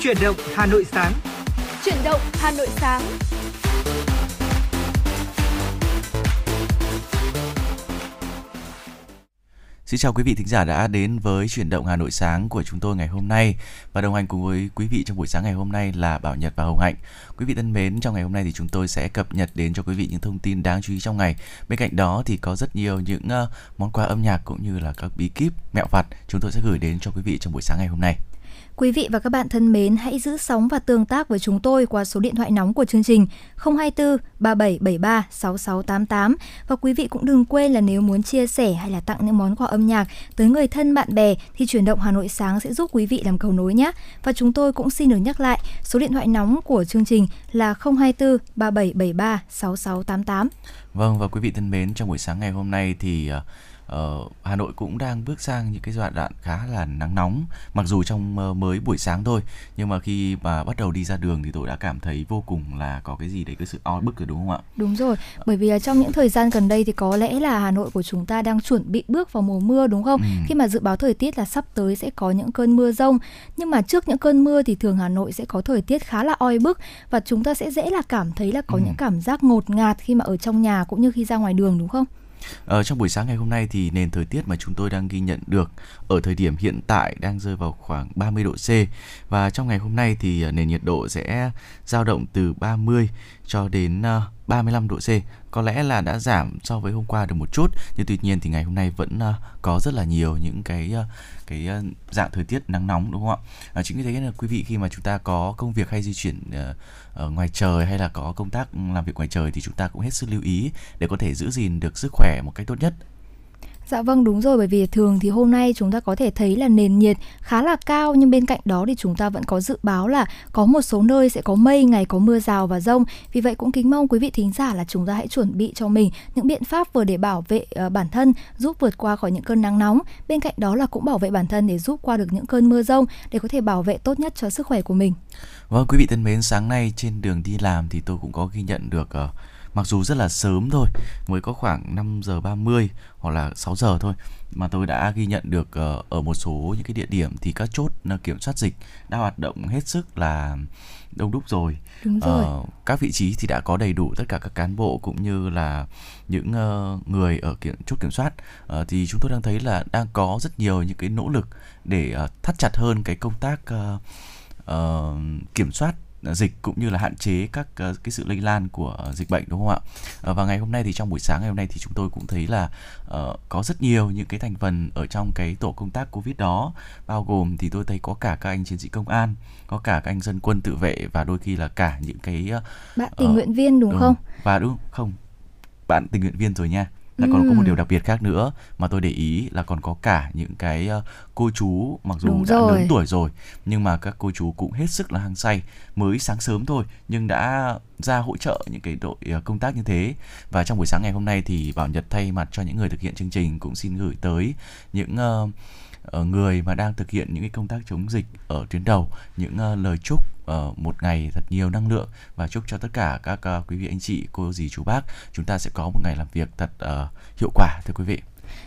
Chuyển động Hà Nội sáng. Chuyển động Hà Nội sáng. Xin chào quý vị thính giả đã đến với chuyển động Hà Nội sáng của chúng tôi ngày hôm nay và đồng hành cùng với quý vị trong buổi sáng ngày hôm nay là Bảo Nhật và Hồng Hạnh. Quý vị thân mến, trong ngày hôm nay thì chúng tôi sẽ cập nhật đến cho quý vị những thông tin đáng chú ý trong ngày. Bên cạnh đó thì có rất nhiều những uh, món quà âm nhạc cũng như là các bí kíp mẹo vặt chúng tôi sẽ gửi đến cho quý vị trong buổi sáng ngày hôm nay. Quý vị và các bạn thân mến, hãy giữ sóng và tương tác với chúng tôi qua số điện thoại nóng của chương trình 024 3773 6688 và quý vị cũng đừng quên là nếu muốn chia sẻ hay là tặng những món quà âm nhạc tới người thân bạn bè thì chuyển động Hà Nội sáng sẽ giúp quý vị làm cầu nối nhé. Và chúng tôi cũng xin được nhắc lại số điện thoại nóng của chương trình là 024 3773 6688. Vâng và quý vị thân mến, trong buổi sáng ngày hôm nay thì uh, uh, Hà Nội cũng đang bước sang những cái giai đoạn khá là nắng nóng mặc dù trong uh, mới buổi sáng thôi nhưng mà khi mà bắt đầu đi ra đường thì tôi đã cảm thấy vô cùng là có cái gì đấy cái sự oi bức rồi đúng không ạ Đúng rồi, bởi vì trong những thời gian gần đây thì có lẽ là Hà Nội của chúng ta đang chuẩn bị bước vào mùa mưa đúng không? Ừ. Khi mà dự báo thời tiết là sắp tới sẽ có những cơn mưa rông nhưng mà trước những cơn mưa thì thường Hà Nội sẽ có thời tiết khá là oi bức và chúng ta sẽ dễ là cảm thấy là có ừ. những cảm giác ngột ngạt khi mà ở trong nhà cũng như khi ra ngoài đường đúng không? Ờ, trong buổi sáng ngày hôm nay thì nền thời tiết mà chúng tôi đang ghi nhận được ở thời điểm hiện tại đang rơi vào khoảng 30 độ C và trong ngày hôm nay thì ờ, nền nhiệt độ sẽ dao động từ 30 cho đến ờ, 35 độ C. Có lẽ là đã giảm so với hôm qua được một chút nhưng tuy nhiên thì ngày hôm nay vẫn ờ, có rất là nhiều những cái ờ, cái ờ, dạng thời tiết nắng nóng đúng không ạ? À, chính vì thế là quý vị khi mà chúng ta có công việc hay di chuyển ở ngoài trời hay là có công tác làm việc ngoài trời thì chúng ta cũng hết sức lưu ý để có thể giữ gìn được sức khỏe một cách tốt nhất Dạ vâng đúng rồi bởi vì thường thì hôm nay chúng ta có thể thấy là nền nhiệt khá là cao nhưng bên cạnh đó thì chúng ta vẫn có dự báo là có một số nơi sẽ có mây, ngày có mưa rào và rông. Vì vậy cũng kính mong quý vị thính giả là chúng ta hãy chuẩn bị cho mình những biện pháp vừa để bảo vệ uh, bản thân, giúp vượt qua khỏi những cơn nắng nóng. Bên cạnh đó là cũng bảo vệ bản thân để giúp qua được những cơn mưa rông để có thể bảo vệ tốt nhất cho sức khỏe của mình. Vâng quý vị thân mến, sáng nay trên đường đi làm thì tôi cũng có ghi nhận được uh, mặc dù rất là sớm thôi mới có khoảng 5 giờ 30 hoặc là 6 giờ thôi mà tôi đã ghi nhận được uh, ở một số những cái địa điểm thì các chốt uh, kiểm soát dịch đã hoạt động hết sức là đông đúc rồi. Đúng rồi. Uh, các vị trí thì đã có đầy đủ tất cả các cán bộ cũng như là những uh, người ở kiểm, chốt kiểm soát uh, thì chúng tôi đang thấy là đang có rất nhiều những cái nỗ lực để uh, thắt chặt hơn cái công tác uh, uh, kiểm soát dịch cũng như là hạn chế các uh, cái sự lây lan của dịch bệnh đúng không ạ? Uh, và ngày hôm nay thì trong buổi sáng ngày hôm nay thì chúng tôi cũng thấy là uh, có rất nhiều những cái thành phần ở trong cái tổ công tác Covid đó, bao gồm thì tôi thấy có cả các anh chiến sĩ công an, có cả các anh dân quân tự vệ và đôi khi là cả những cái uh, bạn tình nguyện viên đúng, đúng không? Và đúng không? Bạn tình nguyện viên rồi nha lại còn có một điều đặc biệt khác nữa mà tôi để ý là còn có cả những cái uh, cô chú mặc dù Đúng đã rồi. lớn tuổi rồi nhưng mà các cô chú cũng hết sức là hăng say mới sáng sớm thôi nhưng đã ra hỗ trợ những cái đội uh, công tác như thế và trong buổi sáng ngày hôm nay thì bảo nhật thay mặt cho những người thực hiện chương trình cũng xin gửi tới những uh, Ờ, người mà đang thực hiện những cái công tác chống dịch ở tuyến đầu những uh, lời chúc uh, một ngày thật nhiều năng lượng. Và chúc cho tất cả các uh, quý vị anh chị cô dì chú bác chúng ta sẽ có một ngày làm việc thật uh, hiệu quả thưa quý vị.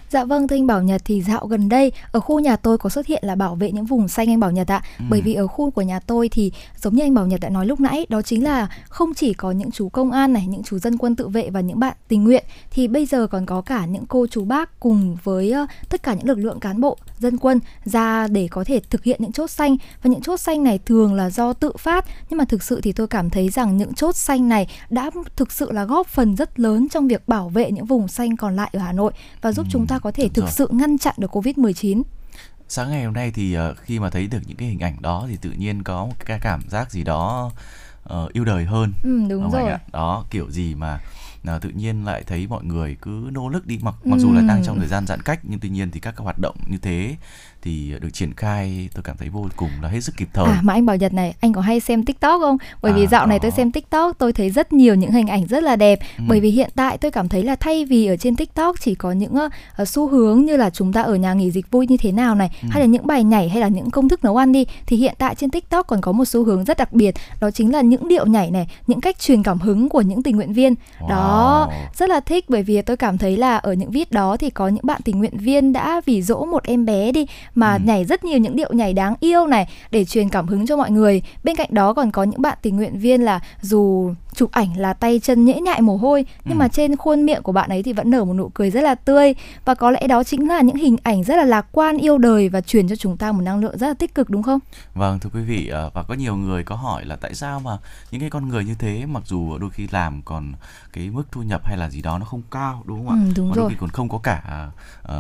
Dạ vâng thưa anh Bảo Nhật thì dạo gần đây ở khu nhà tôi có xuất hiện là bảo vệ những vùng xanh anh Bảo Nhật ạ. Ừ. Bởi vì ở khu của nhà tôi thì giống như anh Bảo Nhật đã nói lúc nãy đó chính là không chỉ có những chú công an này, những chú dân quân tự vệ và những bạn tình nguyện thì bây giờ còn có cả những cô chú bác cùng với uh, tất cả những lực lượng cán bộ dân quân ra để có thể thực hiện những chốt xanh và những chốt xanh này thường là do tự phát nhưng mà thực sự thì tôi cảm thấy rằng những chốt xanh này đã thực sự là góp phần rất lớn trong việc bảo vệ những vùng xanh còn lại ở Hà Nội và giúp ừ. chúng ta có thể thực rồi. sự ngăn chặn được Covid-19 sáng ngày hôm nay thì uh, khi mà thấy được những cái hình ảnh đó thì tự nhiên có một cái cảm giác gì đó uh, yêu đời hơn. Ừ, đúng, rồi. đó kiểu gì mà uh, tự nhiên lại thấy mọi người cứ nỗ lực đi. Mặc mặc ừ. dù là đang trong thời gian giãn cách nhưng tuy nhiên thì các cái hoạt động như thế thì được triển khai tôi cảm thấy vô cùng là hết sức kịp thời. À mà anh Bảo Nhật này, anh có hay xem TikTok không? Bởi à, vì dạo này tôi xem TikTok tôi thấy rất nhiều những hình ảnh rất là đẹp. Ừ. Bởi vì hiện tại tôi cảm thấy là thay vì ở trên TikTok chỉ có những uh, xu hướng như là chúng ta ở nhà nghỉ dịch vui như thế nào này, ừ. hay là những bài nhảy hay là những công thức nấu ăn đi thì hiện tại trên TikTok còn có một xu hướng rất đặc biệt, đó chính là những điệu nhảy này, những cách truyền cảm hứng của những tình nguyện viên. Wow. Đó rất là thích bởi vì tôi cảm thấy là ở những viết đó thì có những bạn tình nguyện viên đã vì dỗ một em bé đi mà ừ. nhảy rất nhiều những điệu nhảy đáng yêu này để truyền cảm hứng cho mọi người bên cạnh đó còn có những bạn tình nguyện viên là dù chụp ảnh là tay chân nhễ nhại mồ hôi nhưng ừ. mà trên khuôn miệng của bạn ấy thì vẫn nở một nụ cười rất là tươi và có lẽ đó chính là những hình ảnh rất là lạc quan yêu đời và truyền cho chúng ta một năng lượng rất là tích cực đúng không? Vâng thưa quý vị ờ, và có nhiều người có hỏi là tại sao mà những cái con người như thế mặc dù đôi khi làm còn cái mức thu nhập hay là gì đó nó không cao đúng không ạ? Ừ, đúng mà rồi. đôi khi còn không có cả uh,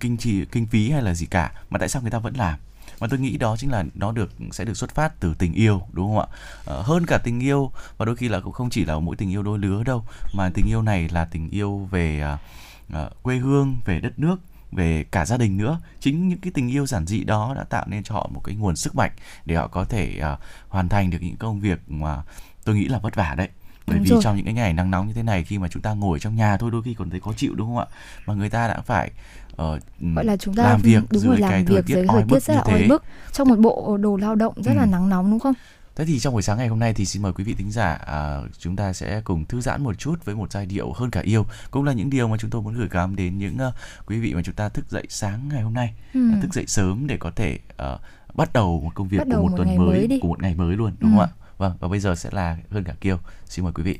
kinh trì kinh phí hay là gì cả mà tại sao người ta vẫn làm? Mà tôi nghĩ đó chính là nó được sẽ được xuất phát từ tình yêu đúng không ạ? À, hơn cả tình yêu và đôi khi là cũng không chỉ là mỗi tình yêu đôi lứa đâu mà tình yêu này là tình yêu về uh, quê hương về đất nước về cả gia đình nữa. Chính những cái tình yêu giản dị đó đã tạo nên cho họ một cái nguồn sức mạnh để họ có thể uh, hoàn thành được những công việc mà tôi nghĩ là vất vả đấy bởi đúng vì rồi. trong những cái ngày nắng nóng như thế này khi mà chúng ta ngồi trong nhà thôi đôi khi còn thấy khó chịu đúng không ạ mà người ta đã phải uh, gọi là chúng ta làm việc đúng rồi làm cái việc dưới thời tiết rất là oi bức trong một bộ đồ lao động rất ừ. là nắng nóng đúng không Thế thì trong buổi sáng ngày hôm nay thì xin mời quý vị thính giả à, chúng ta sẽ cùng thư giãn một chút với một giai điệu hơn cả yêu cũng là những điều mà chúng tôi muốn gửi gắm đến những uh, quý vị mà chúng ta thức dậy sáng ngày hôm nay ừ. thức dậy sớm để có thể uh, bắt đầu một công việc của một, một tuần mới, mới của một ngày mới luôn đúng ừ. không ạ? Vâng và bây giờ sẽ là hơn cả Kiều. Xin mời quý vị.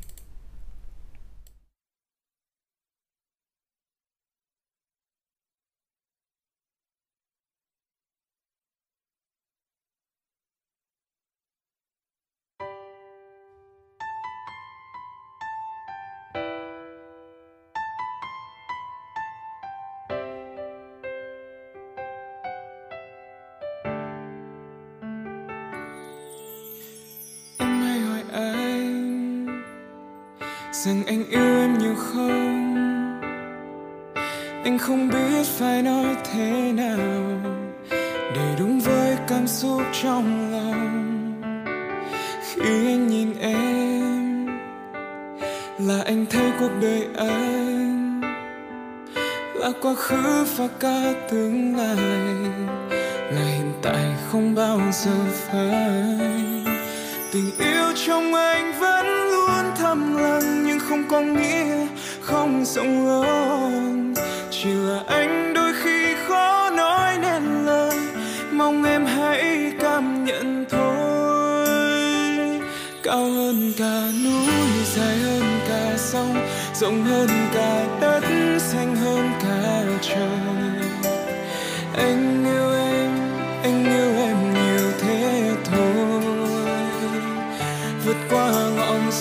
Nghĩa không rộng lớn chỉ là anh đôi khi khó nói nên lời, mong em hãy cảm nhận thôi. Cao hơn cả núi, dài hơn cả sông, rộng hơn cả đất, xanh hơn cả trời. Anh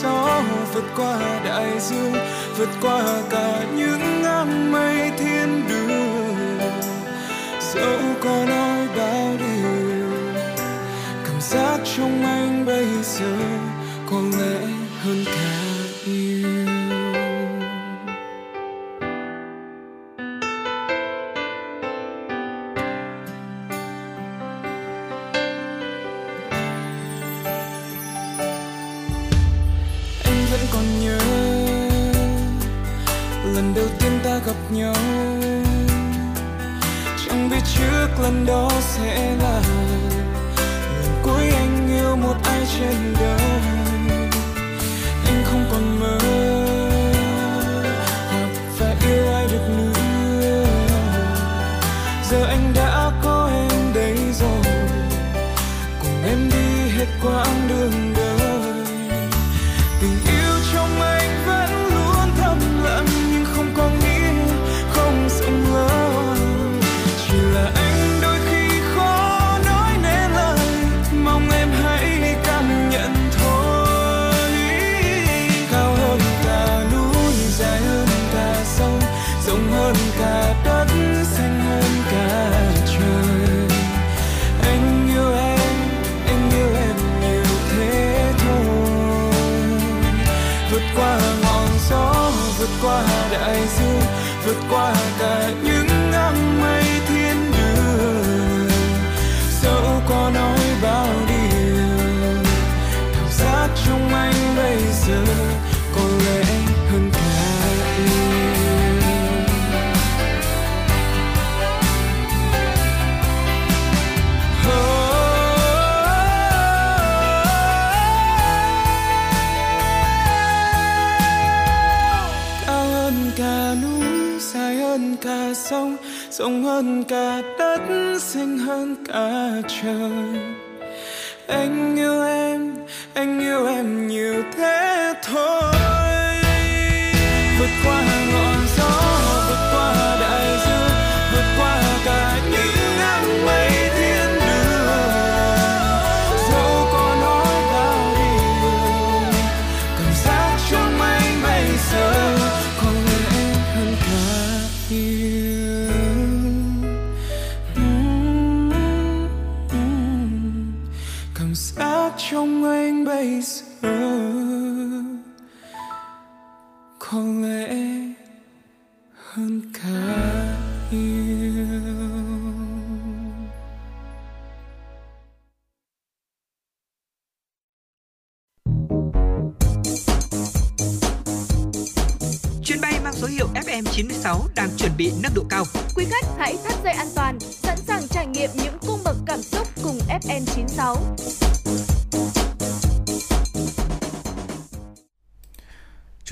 gió vượt qua đại dương, vượt qua cả những áng mây thiên đường. Dẫu có nói bao điều, cảm giác trong anh bây giờ có lẽ hơn cả. Cả đất xinh hơn cả trời.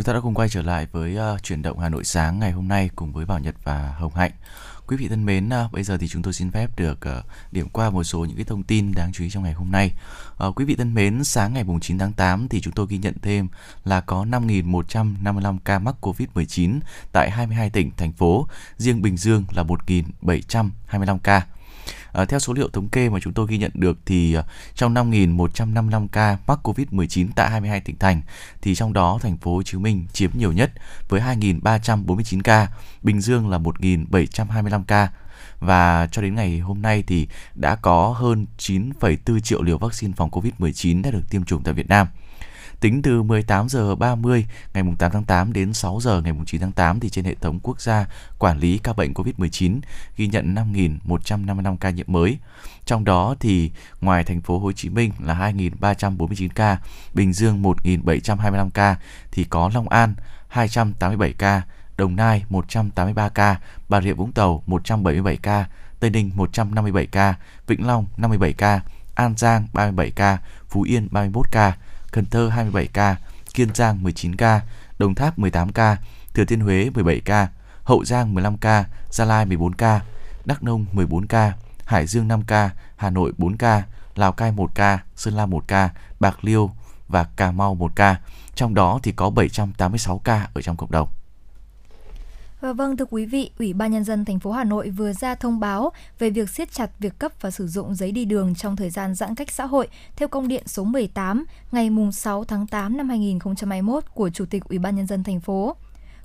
Chúng ta đã cùng quay trở lại với uh, chuyển động Hà Nội sáng ngày hôm nay cùng với Bảo Nhật và Hồng Hạnh. Quý vị thân mến, uh, bây giờ thì chúng tôi xin phép được uh, điểm qua một số những cái thông tin đáng chú ý trong ngày hôm nay. Uh, quý vị thân mến, sáng ngày 9 tháng 8 thì chúng tôi ghi nhận thêm là có 5.155 ca mắc Covid-19 tại 22 tỉnh, thành phố. Riêng Bình Dương là 1.725 ca. À, theo số liệu thống kê mà chúng tôi ghi nhận được thì ờ, trong 5.155 ca mắc Covid-19 tại 22 tỉnh thành thì trong đó thành phố Hồ Chí Minh chiếm nhiều nhất với 2.349 ca, Bình Dương là 1.725 ca và cho đến ngày hôm nay thì đã có hơn 9,4 triệu liều vaccine phòng Covid-19 đã được tiêm chủng tại Việt Nam. Tính từ 18 giờ 30 ngày 8 tháng 8 đến 6 giờ ngày 9 tháng 8 thì trên hệ thống quốc gia quản lý ca bệnh COVID-19 ghi nhận 5.155 ca nhiễm mới. Trong đó thì ngoài thành phố Hồ Chí Minh là 2.349 ca, Bình Dương 1.725 ca thì có Long An 287 ca, Đồng Nai 183 ca, Bà Rịa Vũng Tàu 177 ca, Tây Ninh 157 ca, Vĩnh Long 57 ca, An Giang 37 ca, Phú Yên 31 ca, Cần Thơ 27 ca, Kiên Giang 19 ca, Đồng Tháp 18 ca, Thừa Thiên Huế 17 ca, Hậu Giang 15 ca, Gia Lai 14 ca, Đắk Nông 14 ca, Hải Dương 5 ca, Hà Nội 4 ca, Lào Cai 1 ca, Sơn La 1 ca, Bạc Liêu và Cà Mau 1 ca. Trong đó thì có 786 ca ở trong cộng đồng. Và vâng thưa quý vị, Ủy ban nhân dân thành phố Hà Nội vừa ra thông báo về việc siết chặt việc cấp và sử dụng giấy đi đường trong thời gian giãn cách xã hội theo công điện số 18 ngày 6 tháng 8 năm 2021 của Chủ tịch Ủy ban nhân dân thành phố.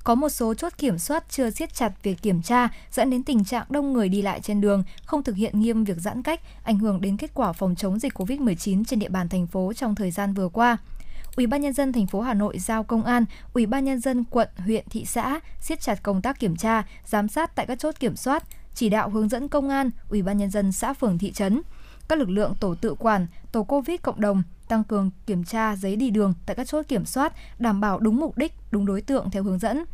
Có một số chốt kiểm soát chưa siết chặt việc kiểm tra dẫn đến tình trạng đông người đi lại trên đường, không thực hiện nghiêm việc giãn cách, ảnh hưởng đến kết quả phòng chống dịch COVID-19 trên địa bàn thành phố trong thời gian vừa qua. Ủy ban nhân dân thành phố Hà Nội giao công an, Ủy ban nhân dân quận, huyện, thị xã siết chặt công tác kiểm tra, giám sát tại các chốt kiểm soát, chỉ đạo hướng dẫn công an, Ủy ban nhân dân xã phường thị trấn, các lực lượng tổ tự quản, tổ Covid cộng đồng tăng cường kiểm tra giấy đi đường tại các chốt kiểm soát, đảm bảo đúng mục đích, đúng đối tượng theo hướng dẫn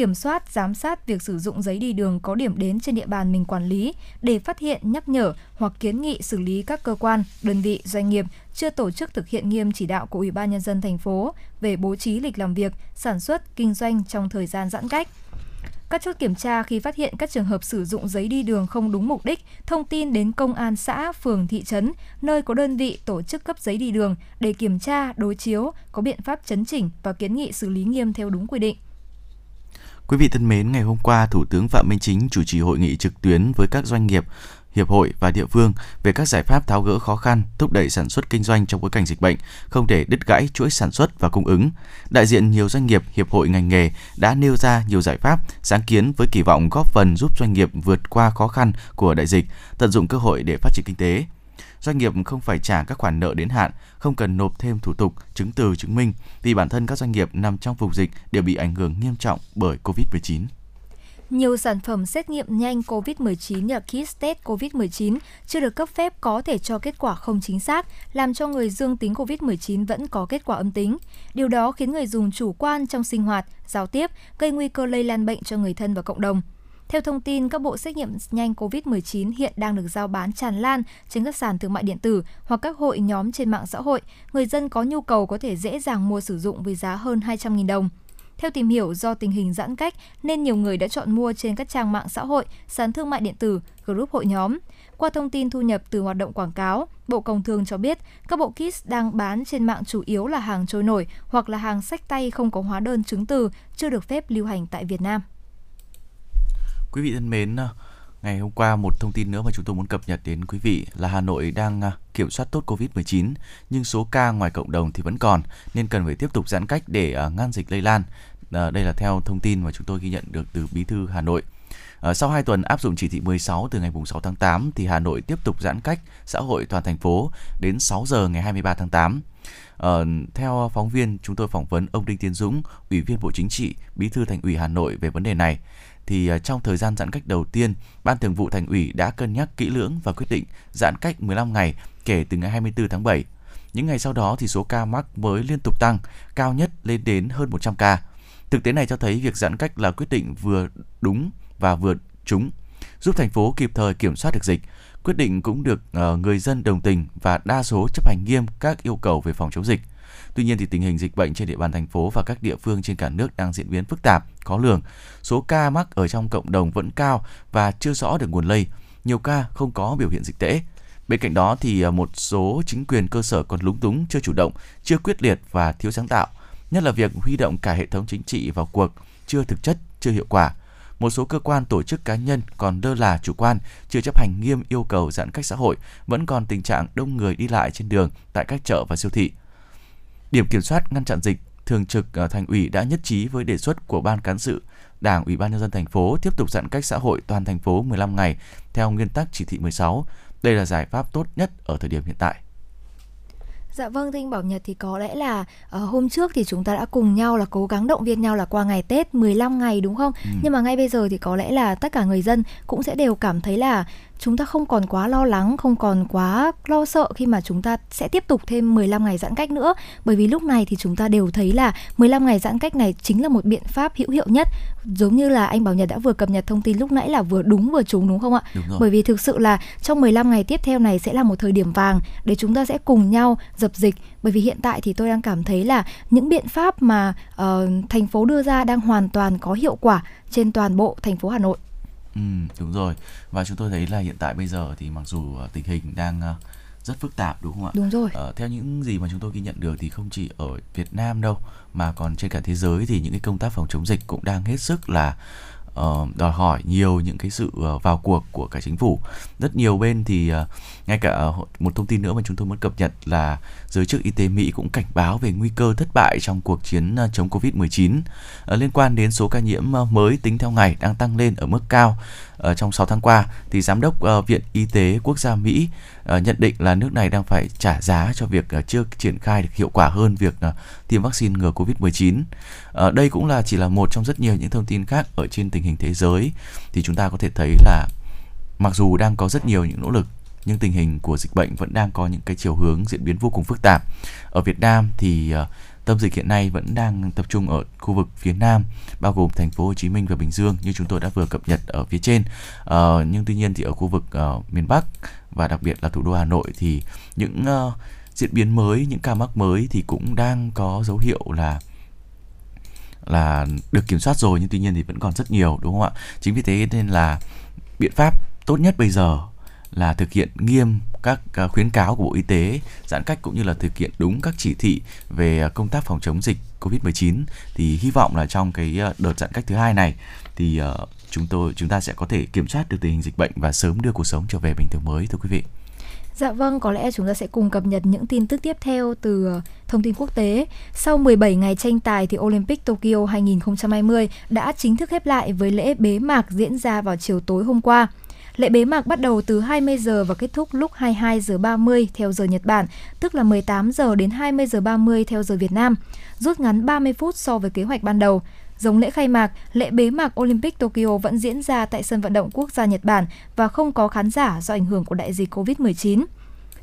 kiểm soát, giám sát việc sử dụng giấy đi đường có điểm đến trên địa bàn mình quản lý để phát hiện, nhắc nhở hoặc kiến nghị xử lý các cơ quan, đơn vị, doanh nghiệp chưa tổ chức thực hiện nghiêm chỉ đạo của Ủy ban nhân dân thành phố về bố trí lịch làm việc, sản xuất, kinh doanh trong thời gian giãn cách. Các chốt kiểm tra khi phát hiện các trường hợp sử dụng giấy đi đường không đúng mục đích, thông tin đến công an xã, phường, thị trấn, nơi có đơn vị tổ chức cấp giấy đi đường để kiểm tra, đối chiếu, có biện pháp chấn chỉnh và kiến nghị xử lý nghiêm theo đúng quy định. Quý vị thân mến, ngày hôm qua, Thủ tướng Phạm Minh Chính chủ trì hội nghị trực tuyến với các doanh nghiệp, hiệp hội và địa phương về các giải pháp tháo gỡ khó khăn, thúc đẩy sản xuất kinh doanh trong bối cảnh dịch bệnh, không để đứt gãy chuỗi sản xuất và cung ứng. Đại diện nhiều doanh nghiệp, hiệp hội ngành nghề đã nêu ra nhiều giải pháp, sáng kiến với kỳ vọng góp phần giúp doanh nghiệp vượt qua khó khăn của đại dịch, tận dụng cơ hội để phát triển kinh tế doanh nghiệp không phải trả các khoản nợ đến hạn, không cần nộp thêm thủ tục, chứng từ chứng minh vì bản thân các doanh nghiệp nằm trong vùng dịch đều bị ảnh hưởng nghiêm trọng bởi Covid-19. Nhiều sản phẩm xét nghiệm nhanh COVID-19 như kit test COVID-19 chưa được cấp phép có thể cho kết quả không chính xác, làm cho người dương tính COVID-19 vẫn có kết quả âm tính. Điều đó khiến người dùng chủ quan trong sinh hoạt, giao tiếp, gây nguy cơ lây lan bệnh cho người thân và cộng đồng. Theo thông tin, các bộ xét nghiệm nhanh COVID-19 hiện đang được giao bán tràn lan trên các sàn thương mại điện tử hoặc các hội nhóm trên mạng xã hội. Người dân có nhu cầu có thể dễ dàng mua sử dụng với giá hơn 200.000 đồng. Theo tìm hiểu, do tình hình giãn cách nên nhiều người đã chọn mua trên các trang mạng xã hội, sàn thương mại điện tử, group hội nhóm. Qua thông tin thu nhập từ hoạt động quảng cáo, Bộ Công Thương cho biết các bộ kit đang bán trên mạng chủ yếu là hàng trôi nổi hoặc là hàng sách tay không có hóa đơn chứng từ, chưa được phép lưu hành tại Việt Nam. Quý vị thân mến, à, ngày hôm qua một thông tin nữa mà chúng tôi muốn cập nhật đến quý vị là Hà Nội đang à, kiểm soát tốt Covid-19 nhưng số ca ngoài cộng đồng thì vẫn còn nên cần phải tiếp tục giãn cách để à, ngăn dịch lây lan. Đây là theo thông tin mà chúng tôi ghi nhận được từ Bí thư Hà Nội. Sau 2 tuần áp dụng chỉ thị 16 từ ngày 6 tháng 8 thì Hà Nội tiếp tục giãn cách xã hội toàn thành phố đến 6 giờ ngày 23 tháng 8. Ờ, theo phóng viên, chúng tôi phỏng vấn ông Đinh Tiến Dũng, Ủy viên Bộ Chính trị, Bí thư Thành ủy Hà Nội về vấn đề này thì à, trong thời gian giãn cách đầu tiên, Ban Thường vụ Thành ủy đã cân nhắc kỹ lưỡng và quyết định giãn cách 15 ngày kể từ ngày 24 tháng 7. Những ngày sau đó thì số ca mắc mới liên tục tăng, cao nhất lên đến hơn 100 ca. Thực tế này cho thấy việc giãn cách là quyết định vừa đúng và vừa trúng, giúp thành phố kịp thời kiểm soát được dịch. Quyết định cũng được ờ, người dân đồng tình và đa số chấp hành nghiêm các yêu cầu về phòng chống dịch. Tuy nhiên thì tình hình dịch bệnh trên địa bàn thành phố và các địa phương trên cả nước đang diễn biến phức tạp, khó lường. Số ca mắc ở trong cộng đồng vẫn cao và chưa rõ được nguồn lây. Nhiều ca không có biểu hiện dịch tễ. Bên cạnh đó thì à, một số chính quyền cơ sở còn lúng túng, chưa chủ động, chưa quyết liệt và thiếu sáng tạo, nhất là việc huy động cả hệ thống chính trị vào cuộc chưa thực chất, chưa hiệu quả. Một số cơ quan tổ chức cá nhân còn lơ là chủ quan, chưa chấp hành nghiêm yêu cầu giãn cách xã hội, vẫn còn tình trạng đông người đi lại trên đường tại các chợ và siêu thị. Điểm kiểm soát ngăn chặn dịch, thường trực ờ, thành ủy đã nhất trí với đề xuất của ban cán sự Đảng Ủy ban nhân dân thành phố tiếp tục giãn cách xã hội toàn thành phố 15 ngày theo nguyên tắc chỉ thị 16. Đây là giải pháp tốt nhất ở thời điểm hiện tại. Dạ vâng, thưa anh Bảo Nhật thì có lẽ là uh, hôm trước thì chúng ta đã cùng nhau là cố gắng động viên nhau là qua ngày Tết 15 ngày đúng không? Ừ. Nhưng mà ngay bây giờ thì có lẽ là tất cả người dân cũng sẽ đều cảm thấy là chúng ta không còn quá lo lắng, không còn quá lo sợ khi mà chúng ta sẽ tiếp tục thêm 15 ngày giãn cách nữa. Bởi vì lúc này thì chúng ta đều thấy là 15 ngày giãn cách này chính là một biện pháp hữu hiệu nhất. Giống như là anh Bảo Nhật đã vừa cập nhật thông tin lúc nãy là vừa đúng vừa trúng đúng không ạ? Đúng rồi. Bởi vì thực sự là trong 15 ngày tiếp theo này sẽ là một thời điểm vàng để chúng ta sẽ cùng nhau dập dịch. Bởi vì hiện tại thì tôi đang cảm thấy là những biện pháp mà uh, thành phố đưa ra đang hoàn toàn có hiệu quả trên toàn bộ thành phố Hà Nội. Ừ, đúng rồi. Và chúng tôi thấy là hiện tại bây giờ thì mặc dù ờ, tình hình đang ờ, rất phức tạp đúng không ạ? Đúng rồi. Ờ, theo những gì mà chúng tôi ghi nhận được thì không chỉ ở Việt Nam đâu mà còn trên cả thế giới thì những cái công tác phòng chống dịch cũng đang hết sức là Ờ, đòi hỏi nhiều những cái sự uh, vào cuộc của cả chính phủ. Rất nhiều bên thì uh, ngay cả một thông tin nữa mà chúng tôi muốn cập nhật là giới chức y tế Mỹ cũng cảnh báo về nguy cơ thất bại trong cuộc chiến uh, chống Covid-19 uh, liên quan đến số ca nhiễm uh, mới tính theo ngày đang tăng lên ở mức cao uh, trong 6 tháng qua thì giám đốc uh, Viện Y tế Quốc gia Mỹ uh, nhận định là nước này đang phải trả giá cho việc uh, chưa triển khai được hiệu quả hơn việc uh, tiêm vaccine ngừa Covid-19. Uh, đây cũng là chỉ là một trong rất nhiều những thông tin khác ở trên tình hình thế giới thì chúng ta có thể thấy là mặc dù đang có rất nhiều những nỗ lực nhưng tình hình của dịch bệnh vẫn đang có những cái chiều hướng diễn biến vô cùng phức tạp. Ở Việt Nam thì uh, tâm dịch hiện nay vẫn đang tập trung ở khu vực phía Nam, bao gồm thành phố Hồ Chí Minh và Bình Dương như chúng tôi đã vừa cập nhật ở phía trên. Uh, nhưng tuy nhiên thì ở khu vực uh, miền Bắc và đặc biệt là thủ đô Hà Nội thì những uh, diễn biến mới, những ca mắc mới thì cũng đang có dấu hiệu là là được kiểm soát rồi nhưng tuy nhiên thì vẫn còn rất nhiều đúng không ạ? Chính vì thế nên là biện pháp tốt nhất bây giờ là thực hiện nghiêm các à, khuyến cáo của Bộ Y tế, giãn cách cũng như là thực hiện đúng các chỉ thị về à, công tác phòng chống dịch Covid-19 thì hy vọng là trong cái à, đợt giãn cách thứ hai này thì chúng tôi chúng ta sẽ có thể kiểm soát được tình hình dịch bệnh và sớm đưa cuộc sống trở về bình thường mới thưa quý vị. Dạ vâng, có lẽ chúng ta sẽ cùng cập nhật những tin tức tiếp theo từ thông tin quốc tế. Sau 17 ngày tranh tài thì Olympic Tokyo 2020 đã chính thức khép lại với lễ bế mạc diễn ra vào chiều tối hôm qua. Lễ bế mạc bắt đầu từ 20 giờ và kết thúc lúc 22 giờ 30 theo giờ Nhật Bản, tức là 18 giờ đến 20 giờ 30 theo giờ Việt Nam, rút ngắn 30 phút so với kế hoạch ban đầu. Giống lễ khai mạc, lễ bế mạc Olympic Tokyo vẫn diễn ra tại sân vận động quốc gia Nhật Bản và không có khán giả do ảnh hưởng của đại dịch COVID-19.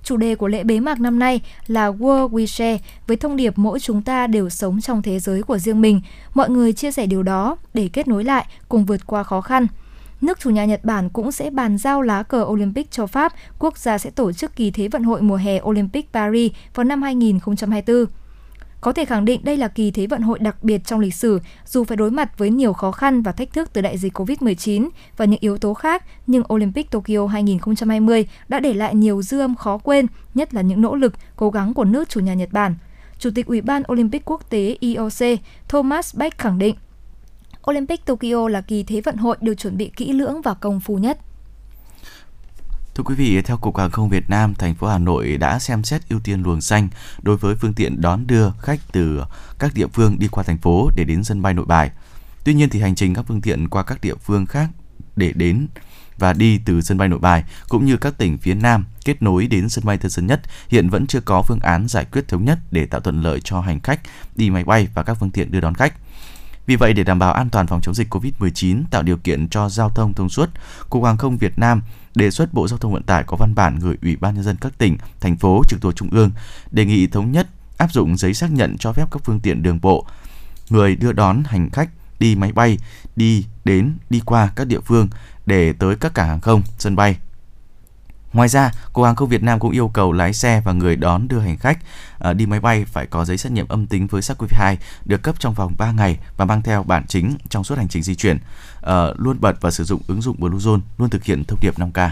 Chủ đề của lễ bế mạc năm nay là World We Share với thông điệp mỗi chúng ta đều sống trong thế giới của riêng mình. Mọi người chia sẻ điều đó để kết nối lại cùng vượt qua khó khăn nước chủ nhà Nhật Bản cũng sẽ bàn giao lá cờ Olympic cho Pháp, quốc gia sẽ tổ chức kỳ thế vận hội mùa hè Olympic Paris vào năm 2024. Có thể khẳng định đây là kỳ Thế vận hội đặc biệt trong lịch sử, dù phải đối mặt với nhiều khó khăn và thách thức từ đại dịch COVID-19 và những yếu tố khác, nhưng Olympic Tokyo 2020 đã để lại nhiều dư âm khó quên, nhất là những nỗ lực, cố gắng của nước chủ nhà Nhật Bản. Chủ tịch Ủy ban Olympic Quốc tế IOC Thomas Bach khẳng định, Olympic Tokyo là kỳ Thế vận hội được chuẩn bị kỹ lưỡng và công phu nhất. Thưa quý vị, theo Cục Hàng không Việt Nam, thành phố Hà Nội đã xem xét ưu tiên luồng xanh đối với phương tiện đón đưa khách từ các địa phương đi qua thành phố để đến sân bay Nội Bài. Tuy nhiên thì hành trình các phương tiện qua các địa phương khác để đến và đi từ sân bay Nội Bài cũng như các tỉnh phía Nam kết nối đến sân bay Tân Sơn Nhất hiện vẫn chưa có phương án giải quyết thống nhất để tạo thuận lợi cho hành khách đi máy bay và các phương tiện đưa đón khách. Vì vậy, để đảm bảo an toàn phòng chống dịch COVID-19, tạo điều kiện cho giao thông thông suốt, Cục Hàng không Việt Nam đề xuất Bộ Giao thông Vận tải có văn bản gửi Ủy ban nhân dân các tỉnh, thành phố trực thuộc trung ương đề nghị thống nhất áp dụng giấy xác nhận cho phép các phương tiện đường bộ, người đưa đón hành khách đi máy bay, đi đến đi qua các địa phương để tới các cảng hàng không, sân bay. Ngoài ra, Cục Hàng không Việt Nam cũng yêu cầu lái xe và người đón đưa hành khách ờ, đi máy bay phải có giấy xét nghiệm âm tính với SARS-CoV-2 được cấp trong vòng 3 ngày và mang theo bản chính trong suốt hành trình di chuyển. Ờ, luôn bật và sử dụng ứng dụng Bluezone, luôn thực hiện thông điệp 5K.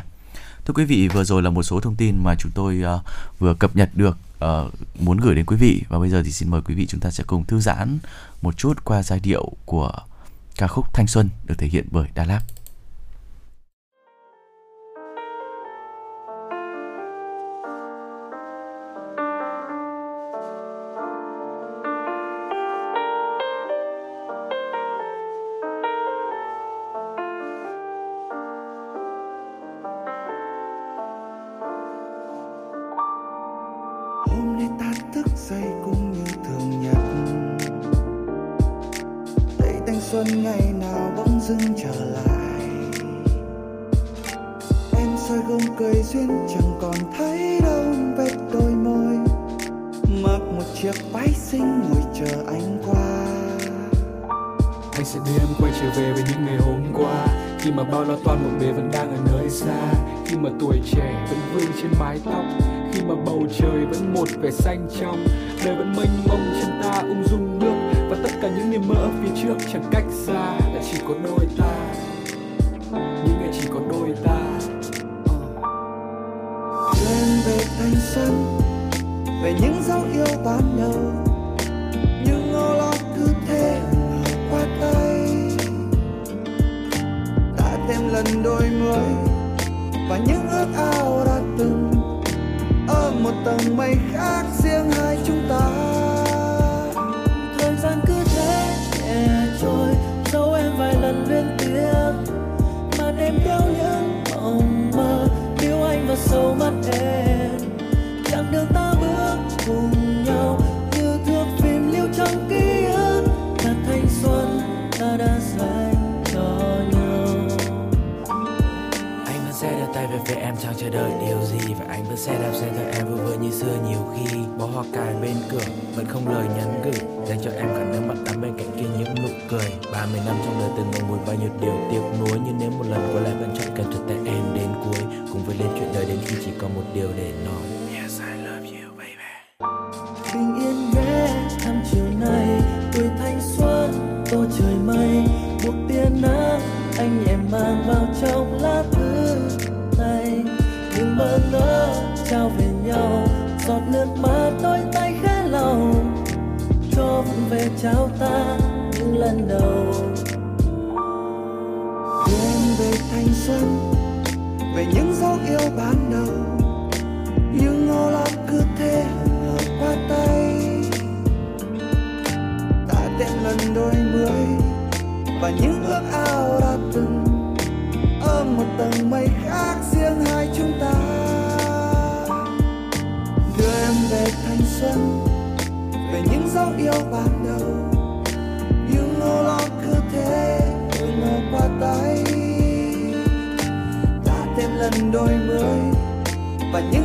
Thưa quý vị, vừa rồi là một số thông tin mà chúng tôi ờ, vừa cập nhật được uh, muốn gửi đến quý vị và bây giờ thì xin mời quý vị chúng ta sẽ cùng thư giãn một chút qua giai điệu của ca khúc Thanh Xuân được thể hiện bởi Đà Lạt. Em theo những mộng mơ yêu anh và sâu mắt em. Chẳng đường ta Để em chẳng chờ đợi điều gì Và anh vẫn sẽ đạp xe theo em vừa vừa như xưa. Nhiều khi Bó hoa cài bên cửa Vẫn không lời nhắn gửi, Dành cho em cả nước mắt đắm bên cạnh kia những nụ cười. 30 năm trong đời từng ngày buồn bao nhiêu điều tiếc nuối, Nhưng nếu một lần quay lại vẫn chọn cần thật tay em đến cuối, Cùng với lên chuyện đời đến khi chỉ còn một điều để nói. thành đôi mới và những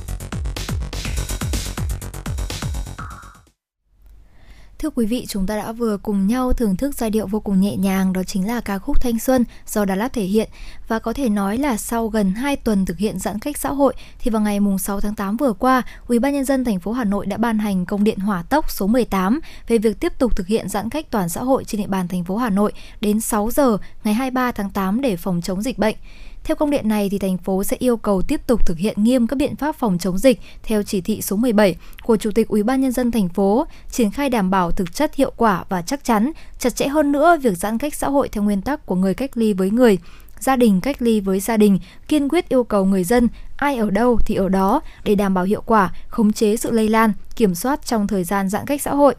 Thưa quý vị, chúng ta đã vừa cùng nhau thưởng thức giai điệu vô cùng nhẹ nhàng đó chính là ca khúc Thanh Xuân do Đà Lạt thể hiện và có thể nói là sau gần 2 tuần thực hiện giãn cách xã hội thì vào ngày mùng 6 tháng 8 vừa qua, Ủy ban nhân dân thành phố Hà Nội đã ban hành công điện hỏa tốc số 18 về việc tiếp tục thực hiện giãn cách toàn xã hội trên địa bàn thành phố Hà Nội đến 6 giờ ngày 23 tháng 8 để phòng chống dịch bệnh. Theo công điện này thì thành phố sẽ yêu cầu tiếp tục thực hiện nghiêm các biện pháp phòng chống dịch theo chỉ thị số 17 của Chủ tịch Ủy ban nhân dân thành phố, triển khai đảm bảo thực chất hiệu quả và chắc chắn, chặt chẽ hơn nữa việc giãn cách xã hội theo nguyên tắc của người cách ly với người, gia đình cách ly với gia đình, kiên quyết yêu cầu người dân ai ở đâu thì ở đó để đảm bảo hiệu quả, khống chế sự lây lan, kiểm soát trong thời gian giãn cách xã hội.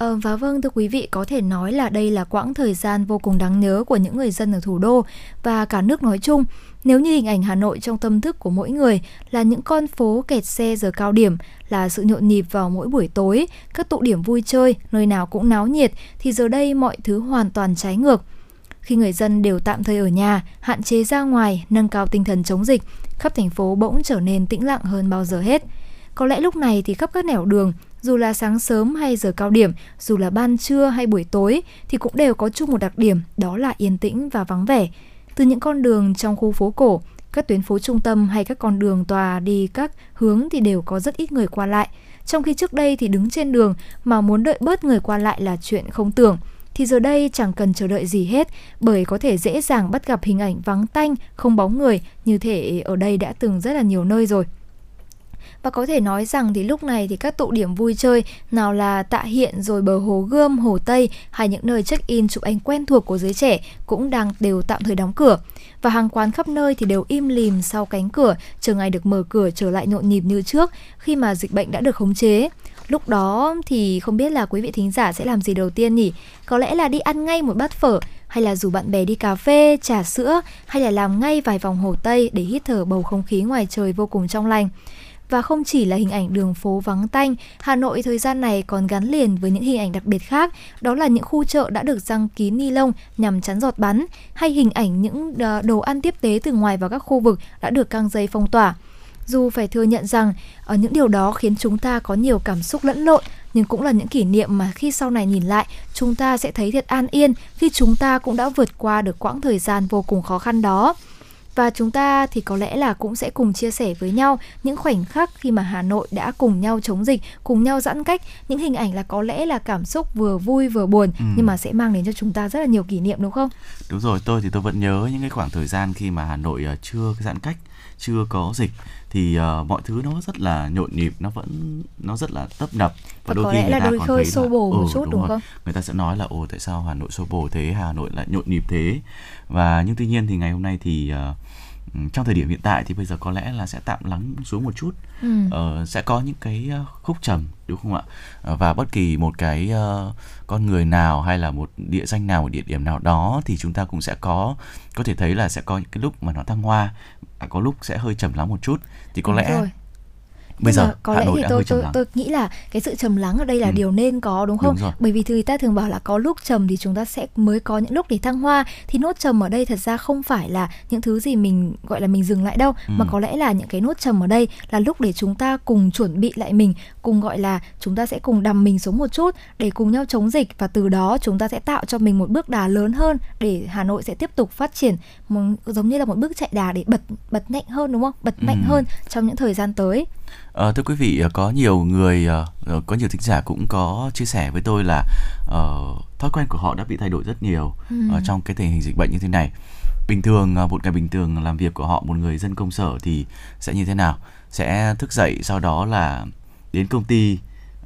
À, và vâng thưa quý vị có thể nói là đây là quãng thời gian vô cùng đáng nhớ của những người dân ở thủ đô và cả nước nói chung. Nếu như hình ảnh Hà Nội trong tâm thức của mỗi người là những con phố kẹt xe giờ cao điểm, là sự nhộn nhịp vào mỗi buổi tối, các tụ điểm vui chơi, nơi nào cũng náo nhiệt, thì giờ đây mọi thứ hoàn toàn trái ngược. Khi người dân đều tạm thời ở nhà, hạn chế ra ngoài, nâng cao tinh thần chống dịch, khắp thành phố bỗng trở nên tĩnh lặng hơn bao giờ hết. Có lẽ lúc này thì khắp các nẻo đường, dù là sáng sớm hay giờ cao điểm, dù là ban trưa hay buổi tối thì cũng đều có chung một đặc điểm, đó là yên tĩnh và vắng vẻ. Từ những con đường trong khu phố cổ, các tuyến phố trung tâm hay các con đường tòa đi các hướng thì đều có rất ít người qua lại. Trong khi trước đây thì đứng trên đường mà muốn đợi bớt người qua lại là chuyện không tưởng thì giờ đây chẳng cần chờ đợi gì hết bởi có thể dễ dàng bắt gặp hình ảnh vắng tanh, không bóng người như thể ở đây đã từng rất là nhiều nơi rồi. Và có thể nói rằng thì lúc này thì các tụ điểm vui chơi nào là Tạ Hiện rồi bờ Hồ Gươm, Hồ Tây hay những nơi check-in chụp ảnh quen thuộc của giới trẻ cũng đang đều tạm thời đóng cửa. Và hàng quán khắp nơi thì đều im lìm sau cánh cửa, chờ ngày được mở cửa trở lại nhộn nhịp như trước khi mà dịch bệnh đã được khống chế. Lúc đó thì không biết là quý vị thính giả sẽ làm gì đầu tiên nhỉ? Có lẽ là đi ăn ngay một bát phở hay là rủ bạn bè đi cà phê, trà sữa hay là làm ngay vài vòng hồ Tây để hít thở bầu không khí ngoài trời vô cùng trong lành. Và không chỉ là hình ảnh đường phố vắng tanh, Hà Nội thời gian này còn gắn liền với những hình ảnh đặc biệt khác, đó là những khu chợ đã được răng kín ni lông nhằm chắn giọt bắn, hay hình ảnh những ờ, đồ ăn tiếp tế từ ngoài vào các khu vực đã được căng dây phong tỏa. Dù phải thừa nhận rằng ở những điều đó khiến chúng ta có nhiều cảm xúc lẫn lộn, nhưng cũng là những kỷ niệm mà khi sau này nhìn lại, chúng ta sẽ thấy thật an yên khi chúng ta cũng đã vượt qua được quãng thời gian vô cùng khó khăn đó và chúng ta thì có lẽ là cũng sẽ cùng chia sẻ với nhau những khoảnh khắc khi mà Hà Nội đã cùng nhau chống dịch, cùng nhau giãn cách, những hình ảnh là có lẽ là cảm xúc vừa vui vừa buồn ừ. nhưng mà sẽ mang đến cho chúng ta rất là nhiều kỷ niệm đúng không? Đúng rồi, tôi thì tôi vẫn nhớ những cái khoảng thời gian khi mà Hà Nội ờ, chưa giãn cách, chưa có dịch thì uh, mọi thứ nó rất là nhộn nhịp nó vẫn nó rất là tấp nập và, và đôi khi người ta còn thấy xô bồ một ừ, chút đúng, đúng không? Người ta sẽ nói là ồ tại sao Hà Nội xô bồ thế, Hà Nội lại nhộn nhịp thế. Và nhưng tuy nhiên thì ngày hôm nay thì uh, trong thời điểm hiện tại thì bây giờ có lẽ là sẽ tạm lắng xuống một chút. Ừ. ờ, sẽ có những cái ờ, khúc trầm đúng không ạ? Ờ, và bất kỳ một cái uh, con người nào hay là một địa danh nào một địa điểm nào đó thì chúng ta cũng sẽ có có thể thấy là sẽ có những cái lúc mà nó thăng hoa. Có lúc sẽ hơi trầm lắng một chút. Thì có đúng lẽ rồi bây giờ có Hà lẽ Nội thì tôi tôi tôi nghĩ là cái sự trầm lắng ở đây là ừ. điều nên có đúng không? Đúng Bởi vì người ta thường bảo là có lúc trầm thì chúng ta sẽ mới có những lúc để thăng hoa thì nốt trầm ở đây thật ra không phải là những thứ gì mình gọi là mình dừng lại đâu ừ. mà có lẽ là những cái nốt trầm ở đây là lúc để chúng ta cùng chuẩn bị lại mình, cùng gọi là chúng ta sẽ cùng đầm mình xuống một chút để cùng nhau chống dịch và từ đó chúng ta sẽ tạo cho mình một bước đà lớn hơn để Hà Nội sẽ tiếp tục phát triển giống như là một bước chạy đà để bật bật mạnh hơn đúng không? Bật ừ. mạnh hơn trong những thời gian tới. À, thưa quý vị, có nhiều người, uh, có nhiều thính giả cũng có chia sẻ với tôi là uh, thói quen của họ đã bị thay đổi rất nhiều ừ. uh, trong cái tình hình dịch bệnh như thế này. Bình thường, một ngày bình thường làm việc của họ, một người dân công sở thì sẽ như thế nào? Sẽ thức dậy, sau đó là đến công ty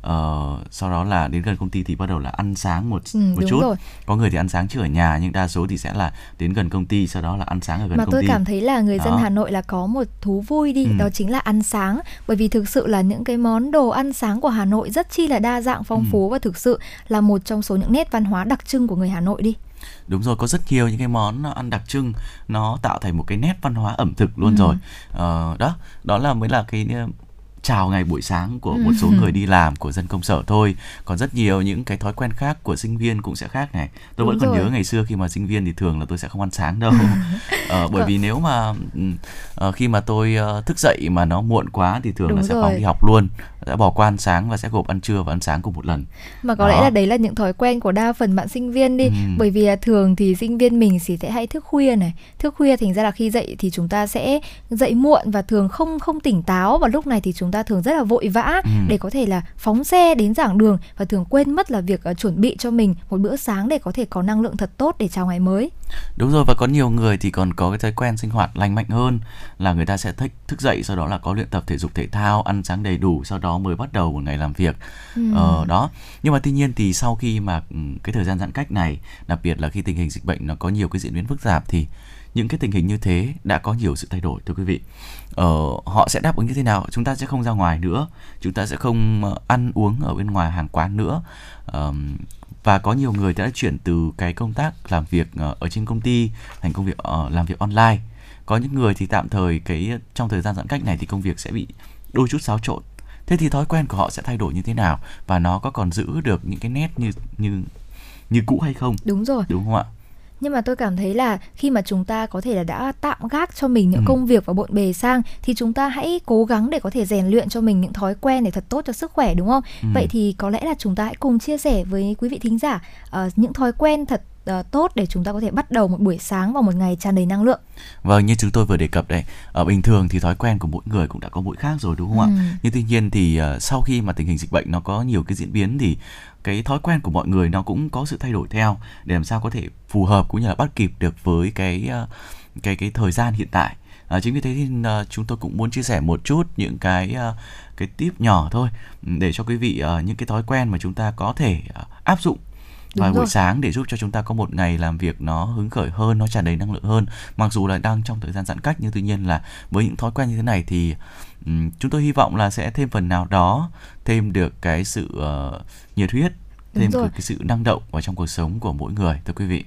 uh, sau đó là đến gần công ty thì bắt đầu là ăn sáng một ừ, một chút rồi. có người thì ăn sáng chưa ở nhà nhưng đa số thì sẽ là đến gần công ty sau đó là ăn sáng ở gần mà công ty mà tôi cảm thấy là người dân đó. Hà Nội là có một thú vui đi ừ. đó chính là ăn sáng bởi vì thực sự là những cái món đồ ăn sáng của Hà Nội rất chi là đa dạng phong ừ. phú và thực sự là một trong số những nét văn hóa đặc trưng của người Hà Nội đi đúng rồi có rất nhiều những cái món ăn đặc trưng nó tạo thành một cái nét văn hóa ẩm thực luôn ừ. rồi ờ, đó đó là mới là cái chào ngày buổi sáng của một số người đi làm của dân công sở thôi. Còn rất nhiều những cái thói quen khác của sinh viên cũng sẽ khác này. Tôi Đúng vẫn còn rồi. nhớ ngày xưa khi mà sinh viên thì thường là tôi sẽ không ăn sáng đâu. Ờ, bởi vì nếu mà uh, khi mà tôi uh, thức dậy mà nó muộn quá thì thường Đúng là sẽ phóng đi học luôn đã bỏ qua ăn sáng và sẽ gộp ăn trưa và ăn sáng cùng một lần mà có Đó. lẽ là đấy là những thói quen của đa phần bạn sinh viên đi ừ. bởi vì thường thì sinh viên mình thì sẽ hay thức khuya này thức khuya thành ra là khi dậy thì chúng ta sẽ dậy muộn và thường không không tỉnh táo và lúc này thì chúng ta thường rất là vội vã ừ. để có thể là phóng xe đến giảng đường và thường quên mất là việc uh, chuẩn bị cho mình một bữa sáng để có thể có năng lượng thật tốt để chào ngày mới đúng rồi và có nhiều người thì còn có cái thói quen sinh hoạt lành mạnh hơn là người ta sẽ thích thức dậy sau đó là có luyện tập thể dục thể thao ăn sáng đầy đủ sau đó mới bắt đầu một ngày làm việc. Ừ. ờ, đó. Nhưng mà tuy nhiên thì sau khi mà ừ, cái thời gian giãn cách này đặc biệt là khi tình hình dịch bệnh nó có nhiều cái diễn biến phức tạp thì những cái tình hình như thế đã có nhiều sự thay đổi thưa quý vị. Ờ, họ sẽ đáp ứng như thế nào? Chúng ta sẽ không ra ngoài nữa. Chúng ta sẽ không ờ, ăn uống ở bên ngoài hàng quán nữa. Ờ, và có nhiều người đã chuyển từ cái công tác làm việc ờ, ở trên công ty thành công việc uh, làm việc online. Có những người thì tạm thời cái trong thời gian giãn cách này thì công việc sẽ bị đôi chút xáo trộn thế thì thói quen của họ sẽ thay đổi như thế nào và nó có còn giữ được những cái nét như như như cũ hay không đúng rồi đúng không ạ nhưng mà tôi cảm thấy là khi mà chúng ta có thể là đã tạm gác cho mình những ừ. công việc và bộn bề sang thì chúng ta hãy cố gắng để có thể rèn luyện cho mình những thói quen để thật tốt cho sức khỏe đúng không? Ừ. Vậy thì có lẽ là chúng ta hãy cùng chia sẻ với quý vị thính giả uh, những thói quen thật uh, tốt để chúng ta có thể bắt đầu một buổi sáng vào một ngày tràn đầy năng lượng. Vâng, như chúng tôi vừa đề cập đây, ở bình thường thì thói quen của mỗi người cũng đã có mỗi khác rồi đúng không ừ. ạ? Nhưng tuy nhiên thì uh, sau khi mà tình hình dịch bệnh nó có nhiều cái diễn biến thì cái thói quen của mọi người nó cũng có sự thay đổi theo để làm sao có thể phù hợp cũng như là bắt kịp được với cái uh, cái cái thời gian hiện tại. À, chính vì thế thì uh, chúng tôi cũng muốn chia sẻ một chút những cái uh, cái tip nhỏ thôi để cho quý vị uh, những cái thói quen mà chúng ta có thể uh, áp dụng vào buổi sáng để giúp cho chúng ta có một ngày làm việc nó hứng khởi hơn nó tràn đầy năng lượng hơn. Mặc dù là đang trong thời gian giãn cách nhưng tuy nhiên là với những thói quen như thế này thì um, chúng tôi hy vọng là sẽ thêm phần nào đó thêm được cái sự uh, nhiệt huyết thêm được cái sự năng động vào trong cuộc sống của mỗi người thưa quý vị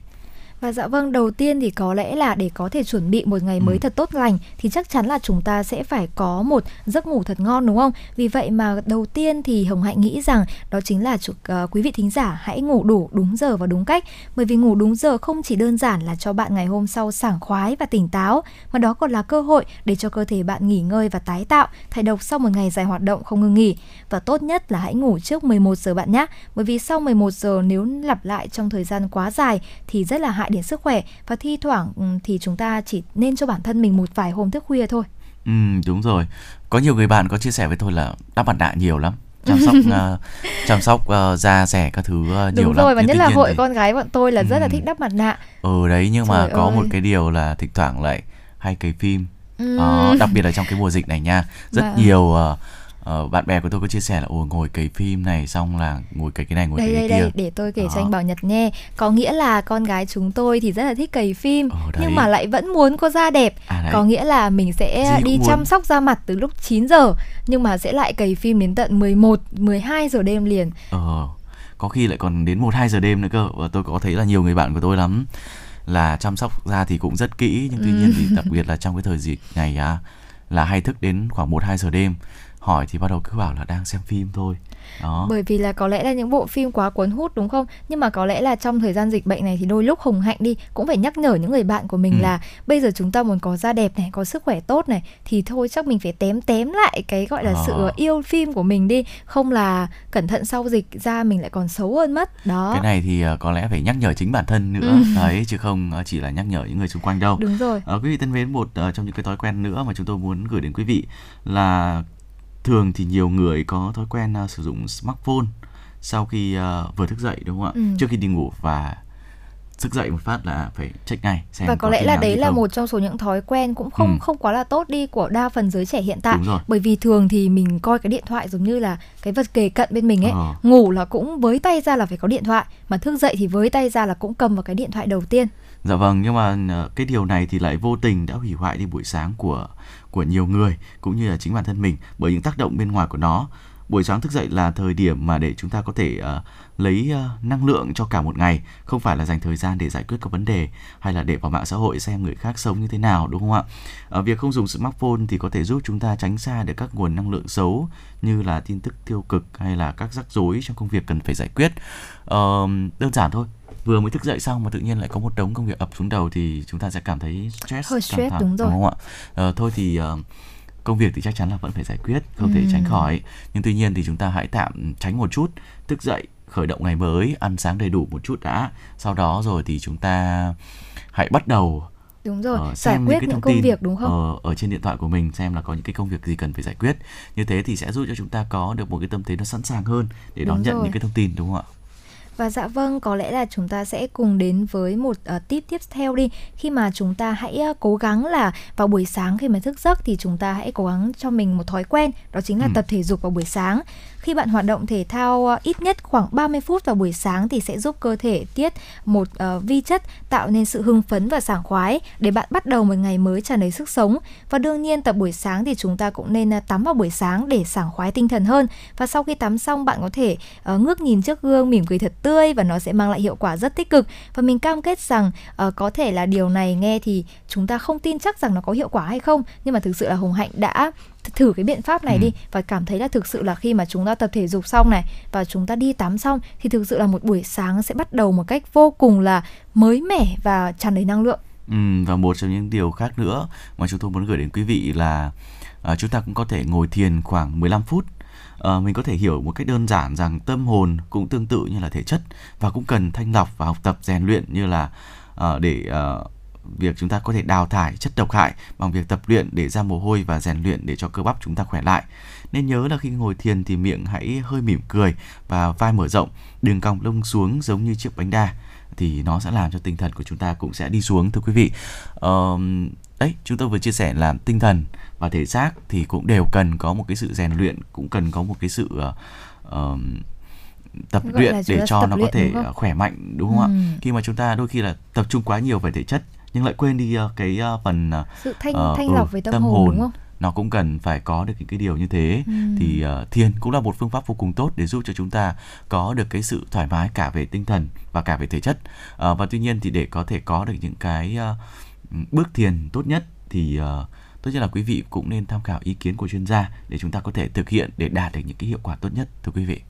và dạ vâng, đầu tiên thì có lẽ là để có thể chuẩn bị một ngày mới ừ. thật tốt lành thì chắc chắn là chúng ta sẽ phải có một giấc ngủ thật ngon đúng không? Vì vậy mà đầu tiên thì Hồng Hạnh nghĩ rằng đó chính là uh, quý vị thính giả hãy ngủ đủ đúng giờ và đúng cách. Bởi vì ngủ đúng giờ không chỉ đơn giản là cho bạn ngày hôm sau sảng khoái và tỉnh táo mà đó còn là cơ hội để cho cơ thể bạn nghỉ ngơi và tái tạo, thải độc sau một ngày dài hoạt động không ngừng nghỉ. Và tốt nhất là hãy ngủ trước 11 giờ bạn nhé. Bởi vì sau 11 giờ nếu lặp lại trong thời gian quá dài thì rất là hại hại đến sức khỏe và thi thoảng ừ, thì chúng ta chỉ nên cho bản thân mình một vài hôm thức khuya thôi. Ừ đúng rồi. Có nhiều người bạn có chia sẻ với tôi là đắp mặt nạ nhiều lắm chăm sóc uh, chăm sóc uh, da rẻ các thứ uh, nhiều Đúng lắm. rồi và nhất là hội thì... con gái bọn tôi là ừ. rất là thích đắp mặt nạ. Ừ đấy nhưng Trời mà có ơi. một cái điều là thỉnh thoảng lại hay cấy phim. Ừ. Uh, đặc biệt là trong cái mùa dịch này nha, rất và... Vâng. nhiều uh, uh, bạn bè của tôi có chia sẻ là ồ ngồi cấy phim này xong là ngồi cấy cái này ngồi đây, cấy đây, cái đây, kia. để tôi kể Đó. cho anh Bảo Nhật nghe. Có nghĩa là con gái chúng tôi thì rất là thích cấy phim ờ, nhưng mà lại vẫn muốn có da đẹp. À, có nghĩa là mình sẽ Gì đi chăm sóc da mặt từ lúc 9 giờ nhưng mà sẽ lại cấy phim đến tận 11 12 giờ đêm liền. Ờ có khi lại còn đến 1 2 giờ đêm nữa cơ. Và tôi có thấy là nhiều người bạn của tôi lắm là chăm sóc da thì cũng rất kỹ nhưng tuy nhiên thì đặc biệt là trong cái thời dịch này à, là hay thức đến khoảng 1 2 giờ đêm hỏi thì bắt đầu cứ bảo là đang xem phim thôi. Đó. Bởi vì là có lẽ là những bộ phim quá cuốn hút đúng không? Nhưng mà có lẽ là trong thời gian dịch bệnh này thì đôi lúc hồng hạnh đi cũng phải nhắc nhở những người bạn của mình ừ. là bây giờ chúng ta muốn có da đẹp này có sức khỏe tốt này thì thôi chắc mình phải tém tém lại cái gọi là à. sự yêu phim của mình đi. Không là cẩn thận sau dịch da mình lại còn xấu hơn mất. Đó. Cái này thì uh, có lẽ phải nhắc nhở chính bản thân nữa. Ừ. đấy chứ không uh, chỉ là nhắc nhở những người xung quanh đâu. Đúng rồi. Uh, quý vị thân mến một uh, trong những cái thói quen nữa mà chúng tôi muốn gửi đến quý vị là thường thì nhiều người có thói quen uh, sử dụng smartphone sau khi uh, vừa thức dậy đúng không ạ? Ừ. Trước khi đi ngủ và thức dậy một phát là phải check ngay xem và có, có lẽ là đấy là một trong số những thói quen cũng không ừ. không quá là tốt đi của đa phần giới trẻ hiện tại bởi vì thường thì mình coi cái điện thoại giống như là cái vật kề cận bên mình ấy ờ. ngủ là cũng với tay ra là phải có điện thoại mà thức dậy thì với tay ra là cũng cầm vào cái điện thoại đầu tiên dạ vâng nhưng mà ờ, cái điều này thì lại vô tình đã hủy hoại đi buổi sáng của của nhiều người cũng như là chính bản thân mình bởi những tác động bên ngoài của nó. Buổi sáng thức dậy là thời điểm mà để chúng ta có thể uh, lấy uh, năng lượng cho cả một ngày. Không phải là dành thời gian để giải quyết các vấn đề hay là để vào mạng xã hội xem người khác sống như thế nào đúng không ạ? Uh, việc không dùng smartphone thì có thể giúp chúng ta tránh xa được các nguồn năng lượng xấu như là tin tức tiêu cực hay là các rắc rối trong công việc cần phải giải quyết. Uh, đơn giản thôi vừa mới thức dậy xong mà tự nhiên lại có một đống công việc ập xuống đầu thì chúng ta sẽ cảm thấy stress hơi stress đúng rồi. đúng không ạ? Uh, thôi thì uh, công việc thì chắc chắn là vẫn phải giải quyết không ừ. thể tránh khỏi. Nhưng tuy nhiên thì chúng ta hãy tạm tránh một chút thức dậy khởi động ngày mới ăn sáng đầy đủ một chút đã sau đó rồi thì chúng ta hãy bắt đầu đúng rồi uh, giải quyết những, cái những công việc đúng không ở, ở trên điện thoại của mình xem là có những cái công việc gì cần phải giải quyết như thế thì sẽ giúp cho chúng ta có được một cái tâm thế nó sẵn sàng hơn để đúng đón nhận những cái thông tin đúng không ạ và dạ vâng, có lẽ là chúng ta sẽ cùng đến với một uh, tip tiếp theo đi. Khi mà chúng ta hãy uh, cố gắng là vào buổi sáng khi mà thức giấc thì chúng ta hãy cố gắng cho mình một thói quen, đó chính là ừ. tập thể dục vào buổi sáng. Khi bạn hoạt động thể thao ờ, ít nhất khoảng 30 phút vào buổi sáng thì sẽ giúp cơ thể tiết một uh, vi chất tạo nên sự hưng phấn và sảng khoái để bạn bắt đầu một ngày mới tràn đầy sức sống. Và đương nhiên tập buổi sáng thì chúng ta cũng nên ờ, tắm vào buổi sáng để sảng khoái tinh thần hơn. Và sau khi tắm xong bạn có thể uh, ngước nhìn trước gương mỉm cười thật tươi và nó sẽ mang lại hiệu quả rất tích cực và mình cam kết rằng uh, có thể là điều này nghe thì chúng ta không tin chắc rằng nó có hiệu quả hay không nhưng mà thực sự là hồng hạnh đã thử cái biện pháp này ừ. đi và cảm thấy là thực sự là khi mà chúng ta tập thể dục xong này và chúng ta đi tắm xong thì thực sự là một buổi sáng sẽ bắt đầu một cách vô cùng là mới mẻ và tràn đầy năng lượng. Ừ, và một trong những điều khác nữa mà chúng tôi muốn gửi đến quý vị là uh, chúng ta cũng có thể ngồi thiền khoảng 15 phút uh, mình có thể hiểu một cách đơn giản rằng tâm hồn cũng tương tự như là thể chất và cũng cần thanh lọc và học tập rèn luyện như là uh, để uh, việc chúng ta có thể đào thải chất độc hại bằng việc tập luyện để ra mồ hôi và rèn luyện để cho cơ bắp chúng ta khỏe lại. Nên nhớ là khi ngồi thiền thì miệng hãy hơi mỉm cười và vai mở rộng, đừng cong lưng xuống giống như chiếc bánh đa thì nó sẽ làm cho tinh thần của chúng ta cũng sẽ đi xuống thưa quý vị. Uh, đấy, chúng tôi vừa chia sẻ là tinh thần và thể xác thì cũng đều cần có một cái sự rèn luyện, cũng cần có một cái sự uh, tập luyện để cho nó có thể khỏe mạnh đúng không ừ. ạ? Khi mà chúng ta đôi khi là tập trung quá nhiều về thể chất nhưng lại quên đi uh, cái uh, phần uh, sự thanh uh, thanh lọc ừ, về tâm, tâm hồn, hồn đúng không? nó cũng cần phải có được những cái điều như thế ừ. thì uh, thiền cũng là một phương pháp vô cùng tốt để giúp cho chúng ta có được cái sự thoải mái cả về tinh thần và cả về thể chất uh, và tuy nhiên thì để có thể có được những cái uh, bước thiền tốt nhất thì uh, tốt nhất là quý vị cũng nên tham khảo ý kiến của chuyên gia để chúng ta có thể thực hiện để đạt được những cái hiệu quả tốt nhất thưa quý vị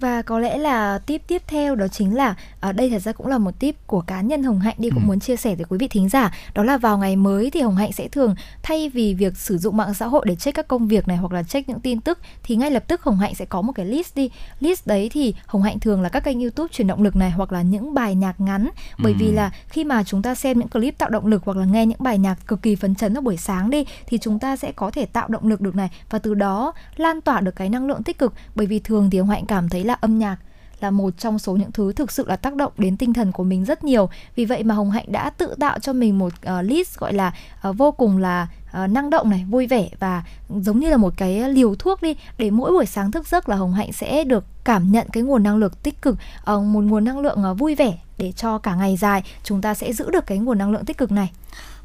và có lẽ là tip tiếp theo đó chính là ở đây thật ra cũng là một tip của cá nhân Hồng Hạnh đi cũng ừ. muốn chia sẻ với quý vị thính giả đó là vào ngày mới thì Hồng Hạnh sẽ thường thay vì việc sử dụng mạng xã hội để check các công việc này hoặc là check những tin tức thì ngay lập tức Hồng Hạnh sẽ có một cái list đi list đấy thì Hồng Hạnh thường là các kênh YouTube truyền động lực này hoặc là những bài nhạc ngắn bởi ừ. vì là khi mà chúng ta xem những clip tạo động lực hoặc là nghe những bài nhạc cực kỳ phấn chấn vào buổi sáng đi thì chúng ta sẽ có thể tạo động lực được này và từ đó lan tỏa được cái năng lượng tích cực bởi vì thường thì Hồng Hạnh cảm thấy là âm nhạc là một trong số những thứ thực sự là tác động đến tinh thần của mình rất nhiều. Vì vậy mà hồng hạnh đã tự tạo cho mình một uh, list gọi là uh, vô cùng là uh, năng động này vui vẻ và giống như là một cái liều thuốc đi để mỗi buổi sáng thức giấc là hồng hạnh sẽ được cảm nhận cái nguồn năng lượng tích cực uh, một nguồn năng lượng uh, vui vẻ để cho cả ngày dài chúng ta sẽ giữ được cái nguồn năng lượng tích cực này.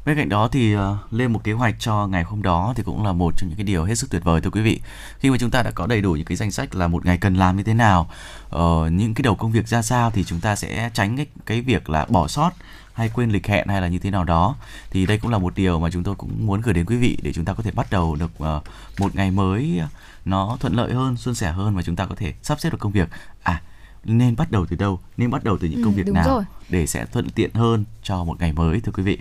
Bên cạnh đó thì uh, lên một kế hoạch cho ngày hôm đó thì cũng là một trong những cái điều hết sức tuyệt vời thưa quý vị. Khi mà chúng ta đã có đầy đủ những cái danh sách là một ngày cần làm như thế nào, uh, những cái đầu công việc ra sao thì chúng ta sẽ tránh cái cái việc là bỏ sót hay quên lịch hẹn hay là như thế nào đó. Thì đây cũng là một điều mà chúng tôi cũng muốn gửi đến quý vị để chúng ta có thể bắt đầu được uh, một ngày mới nó thuận lợi hơn, suôn sẻ hơn và chúng ta có thể sắp xếp được công việc. À nên bắt đầu từ đâu nên bắt đầu từ những công ừ, việc nào rồi. để sẽ thuận tiện hơn cho một ngày mới thưa quý vị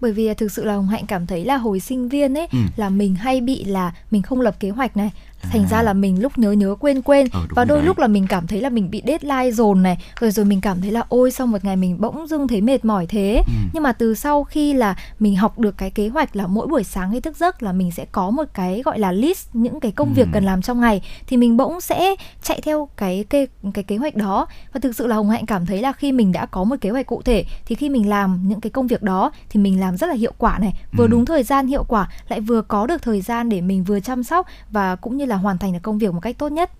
bởi vì thực sự là hồng hạnh cảm thấy là hồi sinh viên ấy ừ. là mình hay bị là mình không lập kế hoạch này thành à. ra là mình lúc nhớ nhớ quên quên ờ, và đôi đấy. lúc là mình cảm thấy là mình bị deadline dồn này rồi rồi mình cảm thấy là ôi sau một ngày mình bỗng dưng thấy mệt mỏi thế ừ. nhưng mà từ sau khi là mình học được cái kế hoạch là mỗi buổi sáng khi thức giấc là mình sẽ có một cái gọi là list những cái công ừ. việc cần làm trong ngày thì mình bỗng sẽ chạy theo cái cái cái kế hoạch đó và thực sự là hồng hạnh cảm thấy là khi mình đã có một kế hoạch cụ thể thì khi mình làm những cái công việc đó thì mình làm rất là hiệu quả này vừa ừ. đúng thời gian hiệu quả lại vừa có được thời gian để mình vừa chăm sóc và cũng như là hoàn thành được công việc một cách tốt nhất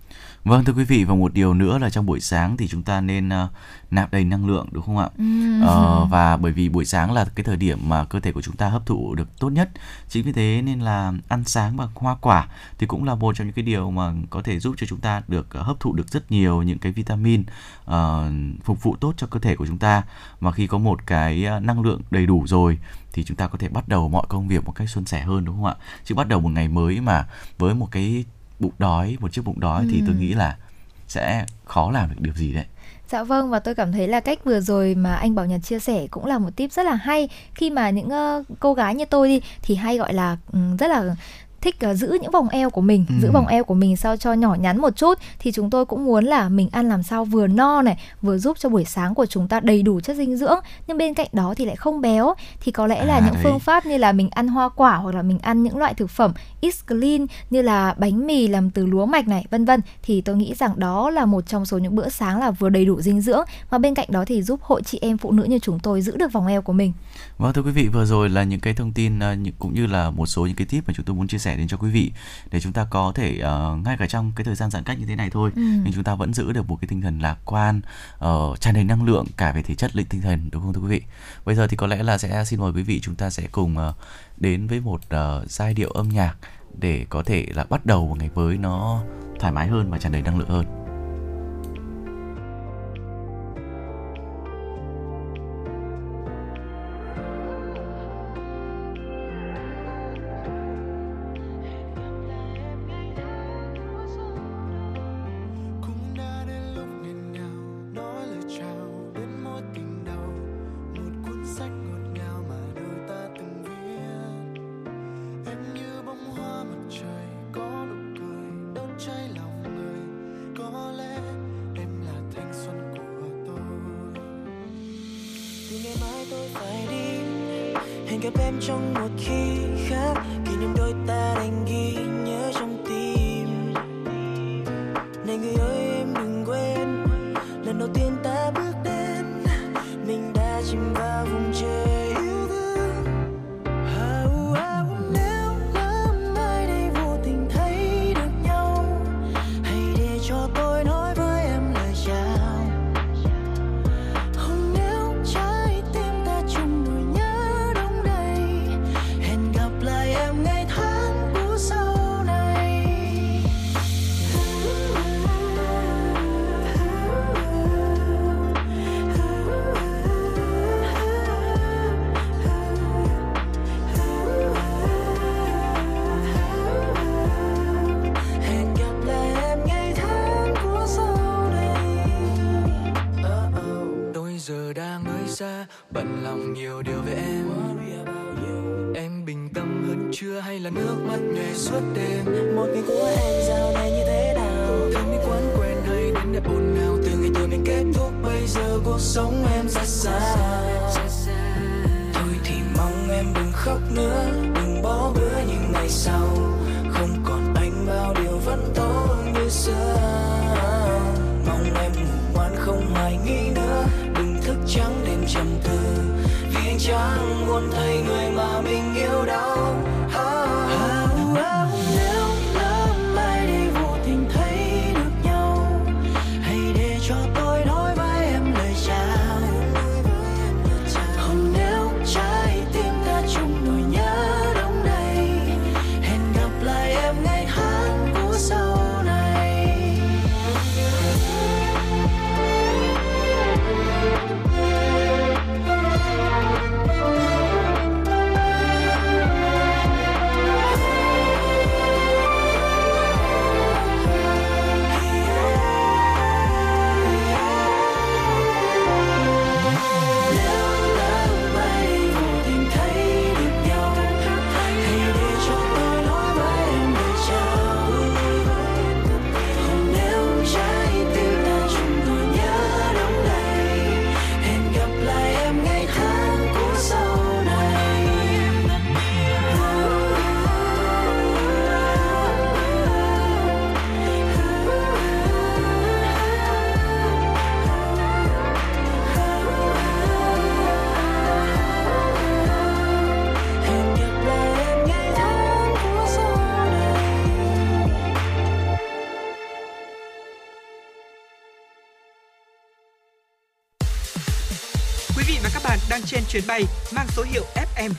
Vâng thưa quý vị và một điều nữa là trong buổi sáng thì chúng ta nên uh, nạp đầy năng lượng đúng không ạ? Ừ. Uh, và bởi vì buổi sáng là cái thời điểm mà cơ thể của chúng ta hấp thụ được tốt nhất. Chính vì thế nên là ăn sáng bằng hoa quả thì cũng là một trong những cái điều mà có thể giúp cho chúng ta được uh, hấp thụ được rất nhiều những cái vitamin uh, phục vụ tốt cho cơ thể của chúng ta. Mà khi có một cái năng lượng đầy đủ rồi thì chúng ta có thể bắt đầu mọi công việc một cách suôn sẻ hơn đúng không ạ? Chứ bắt đầu một ngày mới mà với một cái bụng đói một chiếc bụng đói ừ. thì tôi ừ. nghĩ là sẽ khó làm được điều gì đấy Dạ vâng và tôi cảm thấy là cách vừa rồi mà anh Bảo Nhật chia sẻ cũng là một tip rất là hay khi mà những uh, cô gái như tôi đi thì hay gọi là um, rất là thích uh, giữ những vòng eo của mình ừ. giữ vòng eo của mình sao cho nhỏ nhắn một chút thì chúng tôi cũng muốn là mình ăn làm sao vừa no này vừa giúp cho buổi sáng của chúng ta đầy đủ chất dinh dưỡng nhưng bên cạnh đó thì lại không béo thì có lẽ là à, những đấy. phương pháp như là mình ăn hoa quả hoặc là mình ăn những loại thực phẩm is clean như là bánh mì làm từ lúa mạch này vân vân thì tôi nghĩ rằng đó là một trong số những bữa sáng là vừa đầy đủ dinh dưỡng mà bên cạnh đó thì giúp hội chị em phụ nữ như chúng tôi giữ được vòng eo của mình. Vâng thưa quý vị vừa rồi là những cái thông tin ờ, cũng như là một số những cái tip mà chúng tôi muốn chia sẻ đến cho quý vị để chúng ta có thể uh, ngay cả trong cái thời gian giãn cách như thế này thôi. Ừ. nhưng chúng ta vẫn giữ được một cái tinh thần lạc quan uh, tràn đầy năng lượng cả về thể chất lẫn tinh thần đúng không thưa quý vị? Bây giờ thì có lẽ là sẽ xin mời quý vị chúng ta sẽ cùng uh, đến với một uh, giai điệu âm nhạc để có thể là bắt đầu một ngày mới nó thoải mái hơn và tràn đầy năng lượng hơn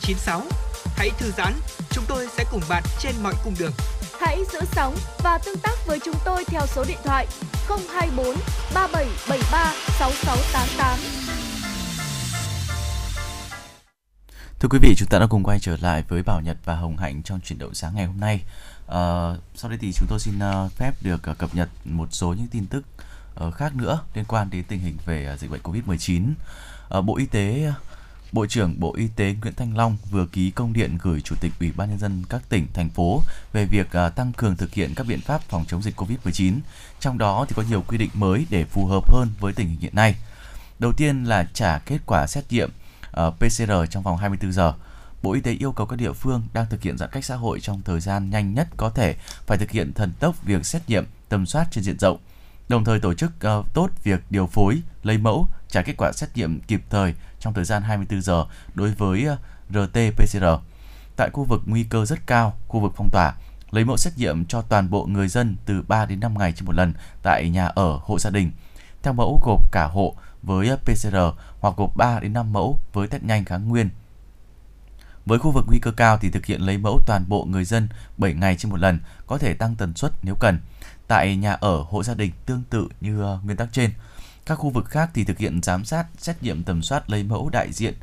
FM96. Hãy thư giãn, chúng tôi sẽ cùng bạn trên mọi cung đường. Hãy giữ sóng và tương tác với chúng tôi theo số điện thoại 024 3773 6688. Thưa quý vị, chúng ta đã cùng quay trở lại với Bảo Nhật và Hồng Hạnh trong chuyển động sáng ngày hôm nay. Uh, sau đây thì chúng tôi xin uh, phép được uh, cập nhật một số những tin tức uh, khác nữa liên quan đến tình hình về uh, dịch bệnh Covid-19. Uh, Bộ Y tế Bộ trưởng Bộ Y tế Nguyễn Thanh Long vừa ký công điện gửi Chủ tịch Ủy ban nhân dân các tỉnh thành phố về việc à, tăng cường thực hiện các biện pháp phòng chống dịch Covid-19. Trong đó thì có nhiều quy định mới để phù hợp hơn với tình hình hiện nay. Đầu tiên là trả kết quả xét nghiệm à, PCR trong vòng 24 giờ. Bộ Y tế yêu cầu các địa phương đang thực hiện giãn cách xã hội trong thời gian nhanh nhất có thể phải thực hiện thần tốc việc xét nghiệm, tầm soát trên diện rộng, đồng thời tổ chức uh, tốt việc điều phối, lấy mẫu, trả kết quả xét nghiệm kịp thời trong thời gian 24 giờ đối với ờ, RT-PCR. Tại khu vực nguy cơ rất cao, khu vực phong tỏa, lấy mẫu xét nghiệm cho toàn bộ người dân từ 3 đến 5 ngày trên một lần tại nhà ở, hộ gia đình. Theo mẫu gộp cả hộ với ờ, PCR hoặc gộp 3 đến 5 mẫu với test nhanh kháng nguyên với khu vực nguy cơ cao thì thực hiện lấy mẫu toàn bộ người dân 7 ngày trên một lần, có thể tăng tần suất nếu cần. Tại nhà ở, hộ gia đình tương tự như ờ, nguyên tắc trên. Các khu vực khác thì thực hiện giám sát, xét nghiệm tầm soát lấy mẫu đại diện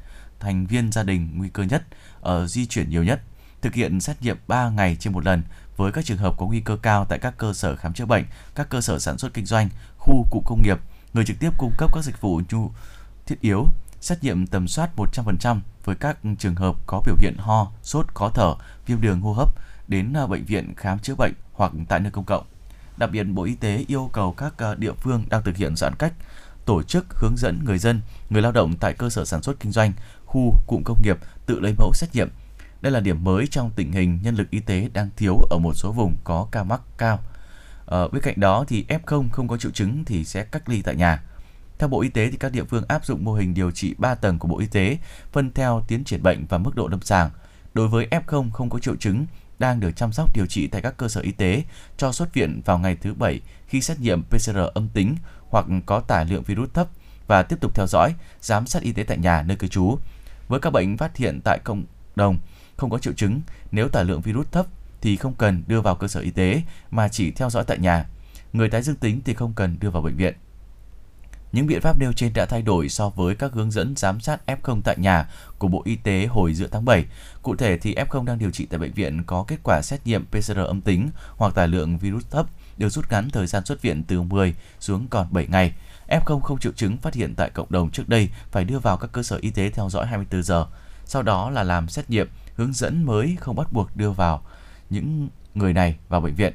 thành viên gia đình nguy cơ nhất, ở di chuyển nhiều nhất, thực hiện xét nghiệm 3 ngày trên một lần với các trường hợp có nguy cơ cao tại các cơ sở khám chữa bệnh, các cơ sở sản xuất kinh doanh, khu cụ công nghiệp, người trực tiếp cung cấp các dịch vụ nhu thiết yếu, xét nghiệm tầm soát 100% với các trường hợp có biểu hiện ho, sốt, khó thở, viêm đường hô hấp đến ờ, bệnh viện khám chữa bệnh hoặc tại nơi công cộng. Đặc biệt, Bộ Y tế yêu cầu các ờ, địa phương đang thực hiện giãn cách tổ chức hướng dẫn người dân, người lao động tại cơ sở sản xuất kinh doanh, khu cụm công nghiệp tự lấy mẫu xét nghiệm. Đây là điểm mới trong tình hình nhân lực y tế đang thiếu ở một số vùng có ca mắc cao. Ở bên cạnh đó thì F0 không có triệu chứng thì sẽ cách ly tại nhà. Theo Bộ Y tế thì các địa phương áp dụng mô hình điều trị 3 tầng của Bộ Y tế, phân theo tiến triển bệnh và mức độ lâm sàng. Đối với F0 không có triệu chứng đang được chăm sóc điều trị tại các cơ sở y tế cho xuất viện vào ngày thứ bảy khi xét nghiệm PCR âm tính hoặc có tải lượng virus thấp và tiếp tục theo dõi, giám sát y tế tại nhà nơi cư trú. Với các bệnh phát hiện tại cộng đồng không có triệu chứng, nếu tải lượng virus thấp thì không cần đưa vào cơ sở y tế mà chỉ theo dõi tại nhà. Người tái dương tính thì không cần đưa vào bệnh viện. Những biện pháp nêu trên đã thay đổi so với các hướng dẫn giám sát F0 tại nhà của Bộ Y tế hồi giữa tháng 7. Cụ thể thì F0 đang điều trị tại bệnh viện có kết quả xét nghiệm PCR âm tính hoặc tải lượng virus thấp được rút ngắn thời gian xuất viện từ 10 xuống còn 7 ngày. F0 không triệu chứng phát hiện tại cộng đồng trước đây phải đưa vào các cơ sở y tế theo dõi 24 giờ. Sau đó là làm xét nghiệm, hướng dẫn mới không bắt buộc đưa vào những người này vào bệnh viện.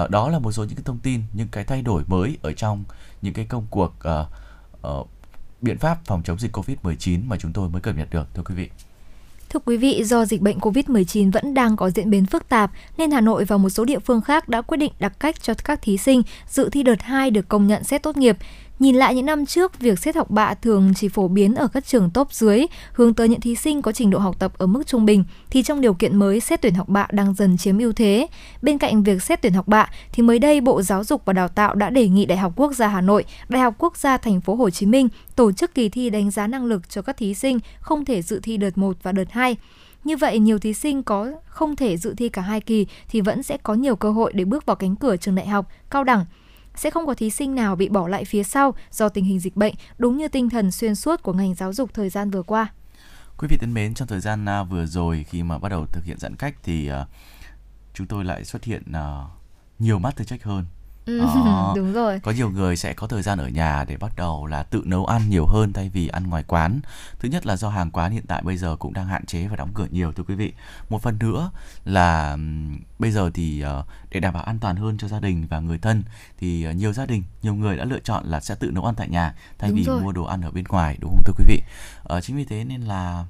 Uh, đó là một số những cái thông tin, những cái thay đổi mới ở trong những cái công cuộc uh, uh, biện pháp phòng chống dịch Covid-19 mà chúng tôi mới cập nhật được thưa quý vị. Thưa quý vị, do dịch bệnh COVID-19 vẫn đang có diễn biến phức tạp, nên Hà Nội và một số địa phương khác đã quyết định đặt cách cho các thí sinh dự thi đợt 2 được công nhận xét tốt nghiệp. Nhìn lại những năm trước, việc xét học bạ thường chỉ phổ biến ở các trường top dưới, hướng tới những thí sinh có trình độ học tập ở mức trung bình, thì trong điều kiện mới xét tuyển học bạ đang dần chiếm ưu thế. Bên cạnh việc xét tuyển học bạ, thì mới đây Bộ Giáo dục và Đào tạo đã đề nghị Đại học Quốc gia Hà Nội, Đại học Quốc gia Thành phố Hồ Chí Minh tổ chức kỳ thi đánh giá năng lực cho các thí sinh không thể dự thi đợt 1 và đợt 2. Như vậy, nhiều thí sinh có không thể dự thi cả hai kỳ thì vẫn sẽ có nhiều cơ hội để bước vào cánh cửa trường đại học, cao đẳng sẽ không có thí sinh nào bị bỏ lại phía sau do tình hình dịch bệnh, đúng như tinh thần xuyên suốt của ngành giáo dục thời gian vừa qua. Quý vị thân mến, trong thời gian à, vừa rồi khi mà bắt đầu thực hiện giãn cách thì uh, chúng tôi lại xuất hiện uh, nhiều mắt thời trách hơn Ừ, ờ, đúng rồi. Có nhiều người sẽ có thời gian ở nhà để bắt đầu là tự nấu ăn nhiều hơn thay vì ăn ngoài quán. Thứ nhất là do hàng quán hiện tại bây giờ cũng đang hạn chế và đóng cửa nhiều thưa quý vị. Một phần nữa là bây giờ thì uh, để đảm bảo an toàn hơn cho gia đình và người thân thì uh, nhiều gia đình, nhiều người đã lựa chọn là sẽ tự nấu ăn tại nhà thay đúng vì rồi. mua đồ ăn ở bên ngoài đúng không thưa quý vị? Uh, chính vì thế nên là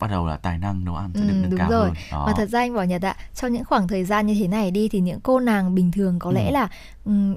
bắt đầu là tài năng nấu ăn sẽ được ừ, nâng đúng cao rồi. hơn. Đó. Và thật ra anh Bảo Nhật ạ, trong những khoảng thời gian như thế này đi thì những cô nàng bình thường có ừ. lẽ là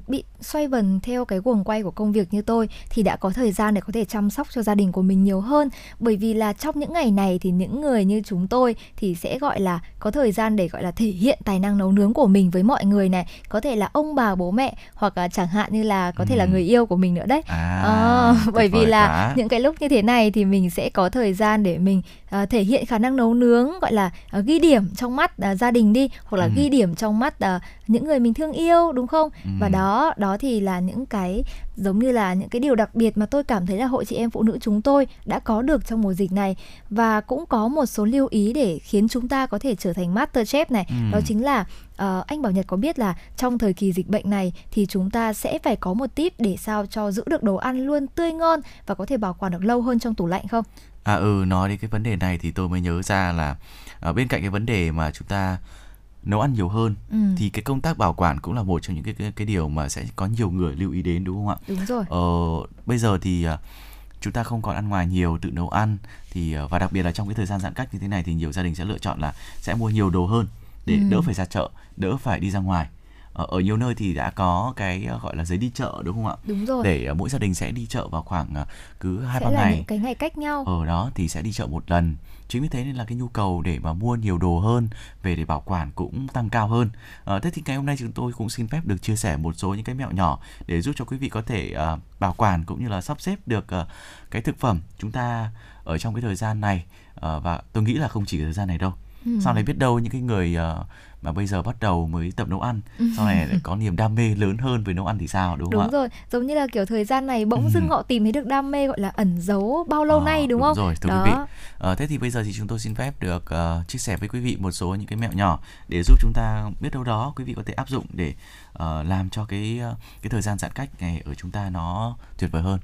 bị xoay vần theo cái guồng quay của công việc như tôi thì đã có thời gian để có thể chăm sóc cho gia đình của mình nhiều hơn bởi vì là trong những ngày này thì những người như chúng tôi thì sẽ gọi là có thời gian để gọi là thể hiện tài năng nấu nướng của mình với mọi người này có thể là ông bà bố mẹ hoặc là chẳng hạn như là có thể là ừ. người yêu của mình nữa đấy à, à, bởi vì là quá. những cái lúc như thế này thì mình sẽ có thời gian để mình uh, thể hiện khả năng nấu nướng gọi là uh, ghi điểm trong mắt uh, gia đình đi hoặc là ừ. ghi điểm trong mắt uh, những người mình thương yêu đúng không ừ. Và đó đó thì là những cái giống như là những cái điều đặc biệt mà tôi cảm thấy là hội chị em phụ nữ chúng tôi đã có được trong mùa dịch này và cũng có một số lưu ý để khiến chúng ta có thể trở thành master chef này ừ. đó chính là uh, anh Bảo Nhật có biết là trong thời kỳ dịch bệnh này thì chúng ta sẽ phải có một tip để sao cho giữ được đồ ăn luôn tươi ngon và có thể bảo quản được lâu hơn trong tủ lạnh không? À ừ nói đến cái vấn đề này thì tôi mới nhớ ra là ở bên cạnh cái vấn đề mà chúng ta nấu ăn nhiều hơn ừ. thì cái công tác bảo quản cũng là một trong những cái, cái cái điều mà sẽ có nhiều người lưu ý đến đúng không ạ? Đúng rồi. Ờ, bây giờ thì uh, chúng ta không còn ăn ngoài nhiều tự nấu ăn thì uh, và đặc biệt là trong cái thời gian giãn cách như thế này thì nhiều gia đình sẽ lựa chọn là sẽ mua nhiều đồ hơn để ừ. đỡ phải ra chợ, đỡ phải đi ra ngoài ở, ở nhiều nơi thì đã có cái ờ, gọi là giấy đi chợ đúng không ạ? Đúng rồi. Để uh, mỗi gia đình sẽ đi chợ vào khoảng cứ hai ba ngày. Những cái ngày cách nhau. Ở đó thì sẽ đi chợ một lần. Chính vì thế nên là cái nhu cầu để mà mua nhiều đồ hơn về để bảo quản cũng tăng cao hơn. Uh, thế thì ngày hôm nay chúng tôi cũng xin phép được chia sẻ một số những cái mẹo nhỏ để giúp cho quý vị có thể uh, bảo quản cũng như là sắp xếp được uh, cái thực phẩm chúng ta ở trong cái thời gian này uh, và tôi nghĩ là không chỉ thời gian này đâu. Ừ. Sau này biết đâu những cái người uh, mà bây giờ bắt đầu mới tập nấu ăn ừ. sau này lại có niềm đam mê lớn hơn với nấu ăn thì sao đúng không đúng ạ? rồi giống như là kiểu thời gian này bỗng dưng ừ. họ tìm thấy được đam mê gọi là ẩn giấu bao lâu à, nay đúng, đúng không rồi thưa Đó. quý vị à, thế thì bây giờ thì chúng tôi xin phép được uh, chia sẻ với quý vị một số những cái mẹo nhỏ để giúp chúng ta biết đâu đó quý vị có thể áp dụng để uh, làm cho cái uh, cái thời gian giãn cách này ở chúng ta nó tuyệt vời hơn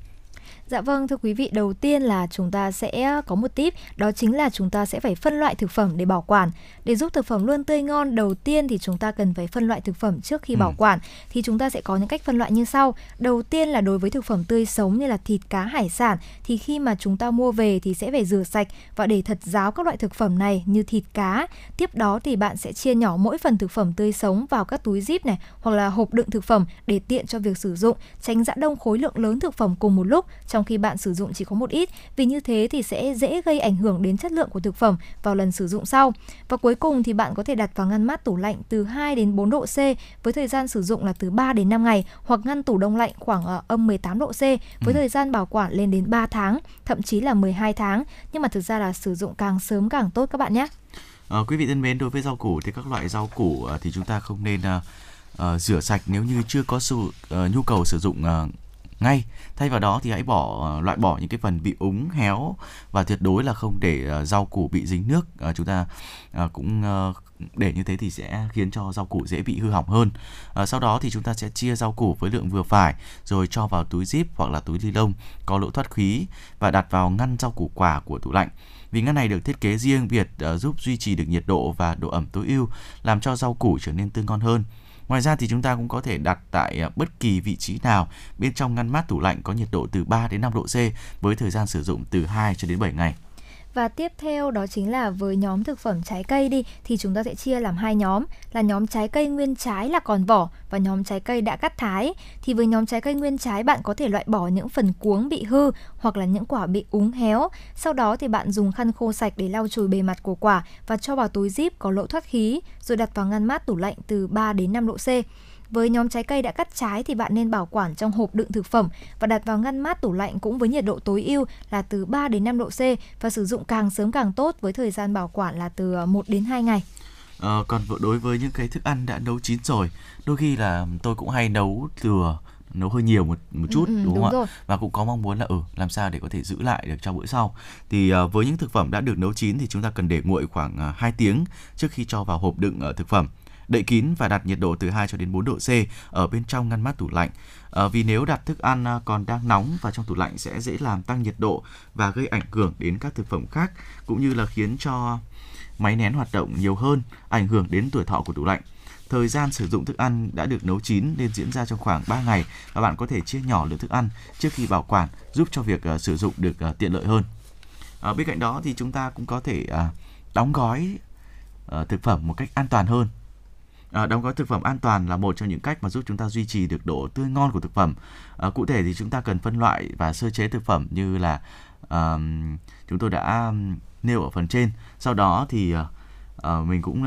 Dạ vâng, thưa quý vị, đầu tiên là chúng ta sẽ có một tip, đó chính là chúng ta sẽ phải phân loại thực phẩm để bảo quản. Để giúp thực phẩm luôn tươi ngon, đầu tiên thì chúng ta cần phải phân loại thực phẩm trước khi ừ. bảo quản. Thì chúng ta sẽ có những cách phân loại như sau. Đầu tiên là đối với thực phẩm tươi sống như là thịt, cá, hải sản thì khi mà chúng ta mua về thì sẽ phải rửa sạch và để thật ráo các loại thực phẩm này như thịt, cá. Tiếp đó thì bạn sẽ chia nhỏ mỗi phần thực phẩm tươi sống vào các túi zip này hoặc là hộp đựng thực phẩm để tiện cho việc sử dụng, tránh giã đông khối lượng lớn thực phẩm cùng một lúc trong trong khi bạn sử dụng chỉ có một ít vì như thế thì sẽ dễ gây ảnh hưởng đến chất lượng của thực phẩm vào lần sử dụng sau. Và cuối cùng thì bạn có thể đặt vào ngăn mát tủ lạnh từ 2 đến 4 độ C với thời gian sử dụng là từ 3 đến 5 ngày hoặc ngăn tủ đông lạnh khoảng ở âm 18 độ C với ừ. thời gian bảo quản lên đến 3 tháng, thậm chí là 12 tháng. Nhưng mà thực ra là sử dụng càng sớm càng tốt các bạn nhé. À, quý vị thân mến, đối với rau củ thì các loại rau củ ờ, thì chúng ta không nên uh, uh, rửa sạch nếu như chưa có sự uh, nhu cầu sử dụng uh, ngay. Thay vào đó thì hãy bỏ ờ, loại bỏ những cái phần bị úng héo và tuyệt đối là không để ờ, rau củ bị dính nước. Ờ, chúng ta cũng để như thế thì sẽ khiến cho rau củ dễ bị hư hỏng hơn. À, sau đó thì chúng ta sẽ chia rau củ với lượng vừa phải rồi cho vào túi zip hoặc là túi ni lông có lỗ thoát khí và đặt vào ngăn rau củ quả của tủ lạnh. Vì ngăn này được thiết kế riêng biệt uh, giúp duy trì được nhiệt độ và độ ẩm tối ưu làm cho rau củ trở nên tươi ngon hơn. Ngoài ra thì chúng ta cũng có thể đặt tại à, bất kỳ vị trí nào bên trong ngăn mát tủ lạnh có nhiệt độ từ 3 đến 5 độ C với thời gian sử dụng từ 2 cho đến 7 ngày. Và tiếp theo đó chính là với nhóm thực phẩm trái cây đi, thì chúng ta sẽ chia làm hai nhóm là nhóm trái cây nguyên trái là còn vỏ và nhóm trái cây đã cắt thái. Thì với nhóm trái cây nguyên trái, bạn có thể loại bỏ những phần cuống bị hư hoặc là những quả bị úng héo. Sau đó thì bạn dùng khăn khô sạch để lau chùi bề mặt của quả và cho vào túi zip có lỗ thoát khí, rồi đặt vào ngăn mát tủ lạnh từ 3 đến 5 độ C. Với nhóm trái cây đã cắt trái thì bạn nên bảo quản trong hộp đựng thực phẩm và đặt vào ngăn mát tủ lạnh cũng với nhiệt độ tối ưu là từ 3 đến 5 độ C và sử dụng càng sớm càng tốt với thời gian bảo quản là từ 1 đến 2 ngày. À, còn đối với những cái thức ăn đã nấu chín rồi, đôi khi là tôi cũng hay nấu thừa nấu hơi nhiều một một chút ừ, đúng, đúng không rồi. ạ và cũng có mong muốn là ừ làm sao để có thể giữ lại được cho bữa sau thì uh, với những thực phẩm đã được nấu chín thì chúng ta cần để nguội khoảng uh, à, 2 tiếng trước khi cho vào hộp đựng uh, thực phẩm đậy kín và đặt nhiệt độ từ 2 cho đến 4 độ C ở bên trong ngăn mát tủ lạnh. À, vì nếu đặt thức ăn à, còn đang nóng vào trong tủ lạnh sẽ dễ làm tăng nhiệt độ và gây ảnh hưởng đến các thực phẩm khác cũng như là khiến cho máy nén hoạt động nhiều hơn, ảnh hưởng đến tuổi thọ của tủ lạnh. Thời gian sử dụng thức ăn đã được nấu chín nên diễn ra trong khoảng 3 ngày và bạn có thể chia nhỏ lượng thức ăn trước khi bảo quản giúp cho việc uh, sử dụng được uh, tiện lợi hơn. À, bên cạnh đó thì chúng ta cũng có thể uh, đóng gói uh, thực phẩm một cách an toàn hơn À, đóng gói thực phẩm an toàn là một trong những cách mà giúp chúng ta duy trì được độ tươi ngon của thực phẩm. À, cụ thể thì chúng ta cần phân loại và sơ chế thực phẩm như là chúng tôi đã nêu ở phần trên. Sau đó thì ờ, mình cũng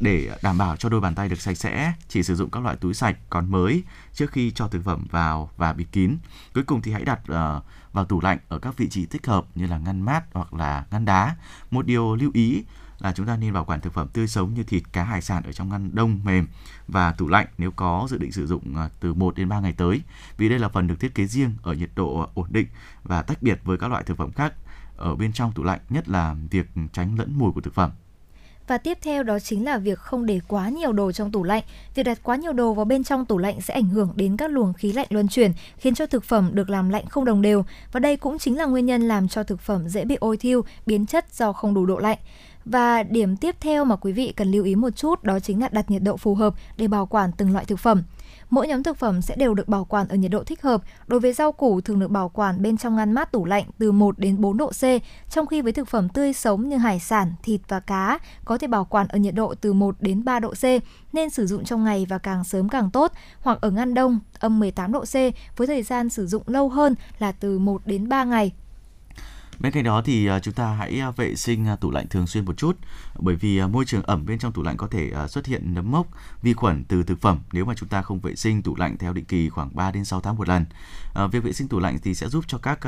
để đảm bảo cho đôi bàn tay được sạch sẽ, chỉ sử dụng các loại túi sạch còn mới trước khi cho thực phẩm vào và bịt kín. Cuối cùng thì hãy đặt uh, vào tủ lạnh ở các vị trí thích hợp như là ngăn mát hoặc là ngăn đá. Một điều lưu ý là chúng ta nên bảo quản thực phẩm tươi sống như thịt, cá, hải sản ở trong ngăn đông mềm và tủ lạnh nếu có dự định sử dụng à, từ 1 đến 3 ngày tới. Vì đây là phần được thiết kế riêng ở nhiệt độ à, ổn định và tách biệt với các loại thực phẩm khác ở bên trong tủ lạnh, nhất là việc tránh lẫn mùi của thực phẩm. Và tiếp theo đó chính là việc không để quá nhiều đồ trong tủ lạnh. Việc đặt quá nhiều đồ vào bên trong tủ lạnh sẽ ảnh hưởng đến các luồng khí lạnh luân chuyển, khiến cho thực phẩm được làm lạnh không đồng đều. Và đây cũng chính là nguyên nhân làm cho thực phẩm dễ bị ôi thiêu, biến chất do không đủ độ lạnh. Và điểm tiếp theo mà quý vị cần lưu ý một chút đó chính là đặt nhiệt độ phù hợp để bảo quản từng loại thực phẩm. Mỗi nhóm thực phẩm sẽ đều được bảo quản ở nhiệt độ thích hợp. Đối với rau củ thường được bảo quản bên trong ngăn mát tủ lạnh từ 1 đến 4 độ C, trong khi với thực phẩm tươi sống như hải sản, thịt và cá có thể bảo quản ở nhiệt độ từ 1 đến 3 độ C, nên sử dụng trong ngày và càng sớm càng tốt, hoặc ở ngăn đông âm 18 độ C với thời gian sử dụng lâu hơn là từ 1 đến 3 ngày Bên cạnh đó thì à, chúng ta hãy à, vệ sinh à, tủ lạnh thường xuyên một chút bởi vì môi trường ẩm bên trong tủ lạnh có thể xuất hiện nấm mốc, vi khuẩn từ thực phẩm nếu mà chúng ta không vệ sinh tủ lạnh theo định kỳ khoảng 3 đến 6 tháng một lần. Việc vệ sinh tủ lạnh thì sẽ giúp cho các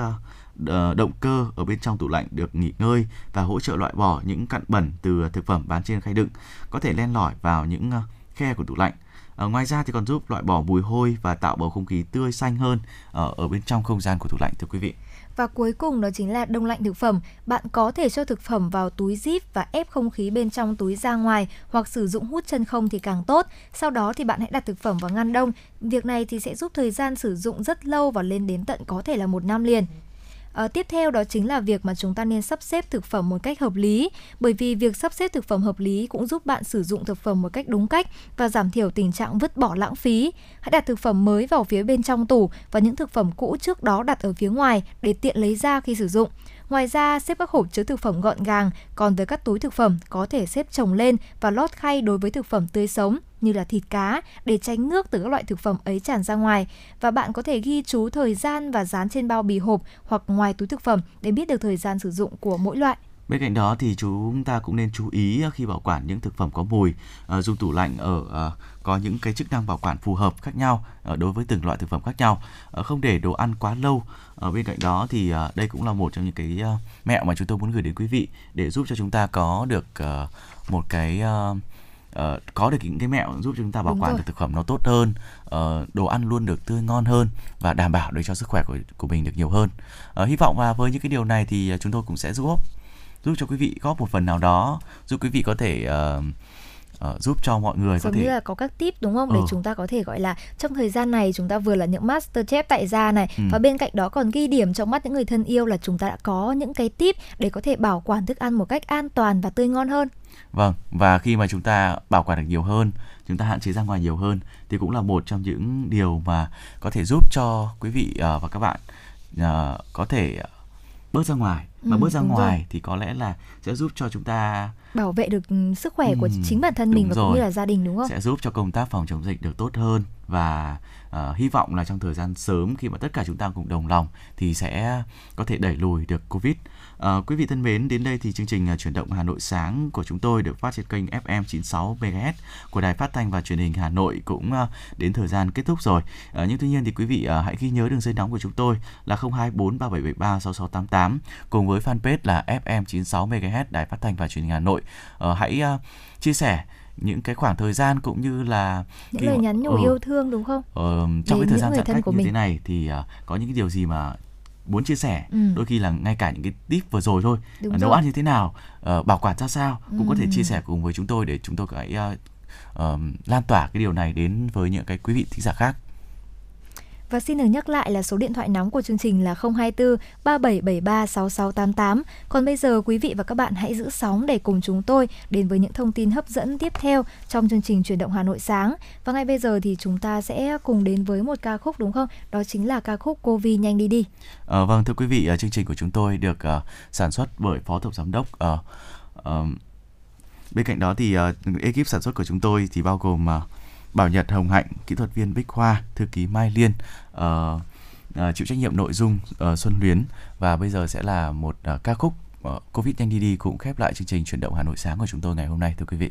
động cơ ở bên trong tủ lạnh được nghỉ ngơi và hỗ trợ loại bỏ những cặn bẩn từ thực phẩm bán trên khay đựng có thể len lỏi vào những khe của tủ lạnh. À, ngoài ra thì còn giúp loại bỏ mùi hôi và tạo bầu không khí tươi xanh hơn ở, ở bên trong không gian của tủ lạnh thưa quý vị. Và cuối cùng đó chính là đông lạnh thực phẩm. Bạn có thể cho thực phẩm vào túi zip và ép không khí bên trong túi ra ngoài hoặc sử dụng hút chân không thì càng tốt. Sau đó thì bạn hãy đặt thực phẩm vào ngăn đông. Việc này thì sẽ giúp thời gian sử dụng rất lâu và lên đến tận có thể là một năm liền. À, tiếp theo đó chính là việc mà chúng ta nên sắp xếp thực phẩm một cách hợp lý bởi vì việc sắp xếp thực phẩm hợp lý cũng giúp bạn sử dụng thực phẩm một cách đúng cách và giảm thiểu tình trạng vứt bỏ lãng phí. Hãy đặt thực phẩm mới vào phía bên trong tủ và những thực phẩm cũ trước đó đặt ở phía ngoài để tiện lấy ra khi sử dụng. Ngoài ra, xếp các hộp chứa thực phẩm gọn gàng, còn với các túi thực phẩm có thể xếp chồng lên và lót khay đối với thực phẩm tươi sống như là thịt cá để tránh nước từ các loại thực phẩm ấy tràn ra ngoài và bạn có thể ghi chú thời gian và dán trên bao bì hộp hoặc ngoài túi thực phẩm để biết được thời gian sử dụng của mỗi loại. Bên cạnh đó thì chúng ta cũng nên chú ý khi bảo quản những thực phẩm có mùi, à, dùng tủ lạnh ở à, có những cái chức năng bảo quản phù hợp khác nhau uh, đối với từng loại thực phẩm khác nhau, uh, không để đồ ăn quá lâu. Ở bên cạnh đó thì uh, đây cũng là một trong những cái mẹo mà chúng tôi muốn gửi đến quý vị để giúp cho chúng ta có được một cái uh, có được những cái mẹo giúp chúng ta bảo Đúng quản rồi. được thực phẩm nó tốt hơn uh, đồ ăn luôn được tươi ngon hơn và đảm bảo được cho sức khỏe của của mình được nhiều hơn uh, hy vọng là với những cái điều này thì chúng tôi cũng sẽ giúp giúp cho quý vị góp một phần nào đó giúp quý vị có thể uh, uh, giúp cho mọi người Giống có thể như là có các tip đúng không để ừ. chúng ta có thể gọi là trong thời gian này chúng ta vừa là những master chef tại gia này ừ. và bên cạnh đó còn ghi điểm trong mắt những người thân yêu là chúng ta đã có những cái tip để có thể bảo quản thức ăn một cách an toàn và tươi ngon hơn Vâng, và khi mà chúng ta bảo quản được nhiều hơn, chúng ta hạn chế ra ngoài nhiều hơn thì cũng là một trong những điều mà có thể giúp cho quý vị uh, và các bạn uh, có thể bước ra ngoài mà ừ, bước ra ngoài rồi. thì có lẽ là sẽ giúp cho chúng ta bảo vệ được sức khỏe ừ, của chính bản thân mình và rồi. cũng như là gia đình đúng không? Sẽ giúp cho công tác phòng chống dịch được tốt hơn và uh, hy vọng là trong thời gian sớm khi mà tất cả chúng ta cùng đồng lòng thì sẽ có thể đẩy lùi được Covid. Uh, quý vị thân mến, đến đây thì chương trình uh, chuyển động Hà Nội sáng của chúng tôi được phát trên kênh FM 96 MHz của Đài Phát thanh và Truyền hình Hà Nội cũng uh, đến thời gian kết thúc rồi. Uh, nhưng tuy nhiên thì quý vị uh, hãy ghi nhớ đường dây nóng của chúng tôi là 024 3773 6688 cùng với fanpage là FM 96 MHz Đài Phát thanh và Truyền hình Hà Nội. Uh, hãy uh, chia sẻ những cái khoảng thời gian cũng như là những lời nhắn nhủ ừ, yêu thương đúng không? Ờ, trong Đến cái thời gian giãn cách như mình. thế này thì uh, có những cái điều gì mà muốn chia sẻ ừ. đôi khi là ngay cả những cái tip vừa rồi thôi Đúng nấu rồi. ăn như thế nào uh, bảo quản ra sao cũng ừ. có thể chia sẻ cùng với chúng tôi để chúng tôi hãy uh, uh, lan tỏa cái điều này đến với những cái quý vị thính giả khác và xin được nhắc lại là số điện thoại nóng của chương trình là 024 3773 6688. Còn bây giờ quý vị và các bạn hãy giữ sóng để cùng chúng tôi đến với những thông tin hấp dẫn tiếp theo trong chương trình chuyển động Hà Nội sáng. Và ngay bây giờ thì chúng ta sẽ cùng đến với một ca khúc đúng không? Đó chính là ca khúc Cô Vi nhanh đi đi. À, vâng thưa quý vị, ờ, chương trình của chúng tôi được uh, sản xuất bởi Phó Tổng Giám đốc uh, uh, bên cạnh đó thì uh, ekip sản xuất của chúng tôi thì bao gồm uh, Bảo Nhật Hồng Hạnh, kỹ thuật viên Bích Hoa, thư ký Mai Liên, uh, uh, chịu trách nhiệm nội dung uh, Xuân Luyến và bây giờ sẽ là một uh, ca khúc uh, Covid nhanh đi đi cũng khép lại chương trình chuyển động Hà Nội sáng của chúng tôi ngày hôm nay thưa quý vị.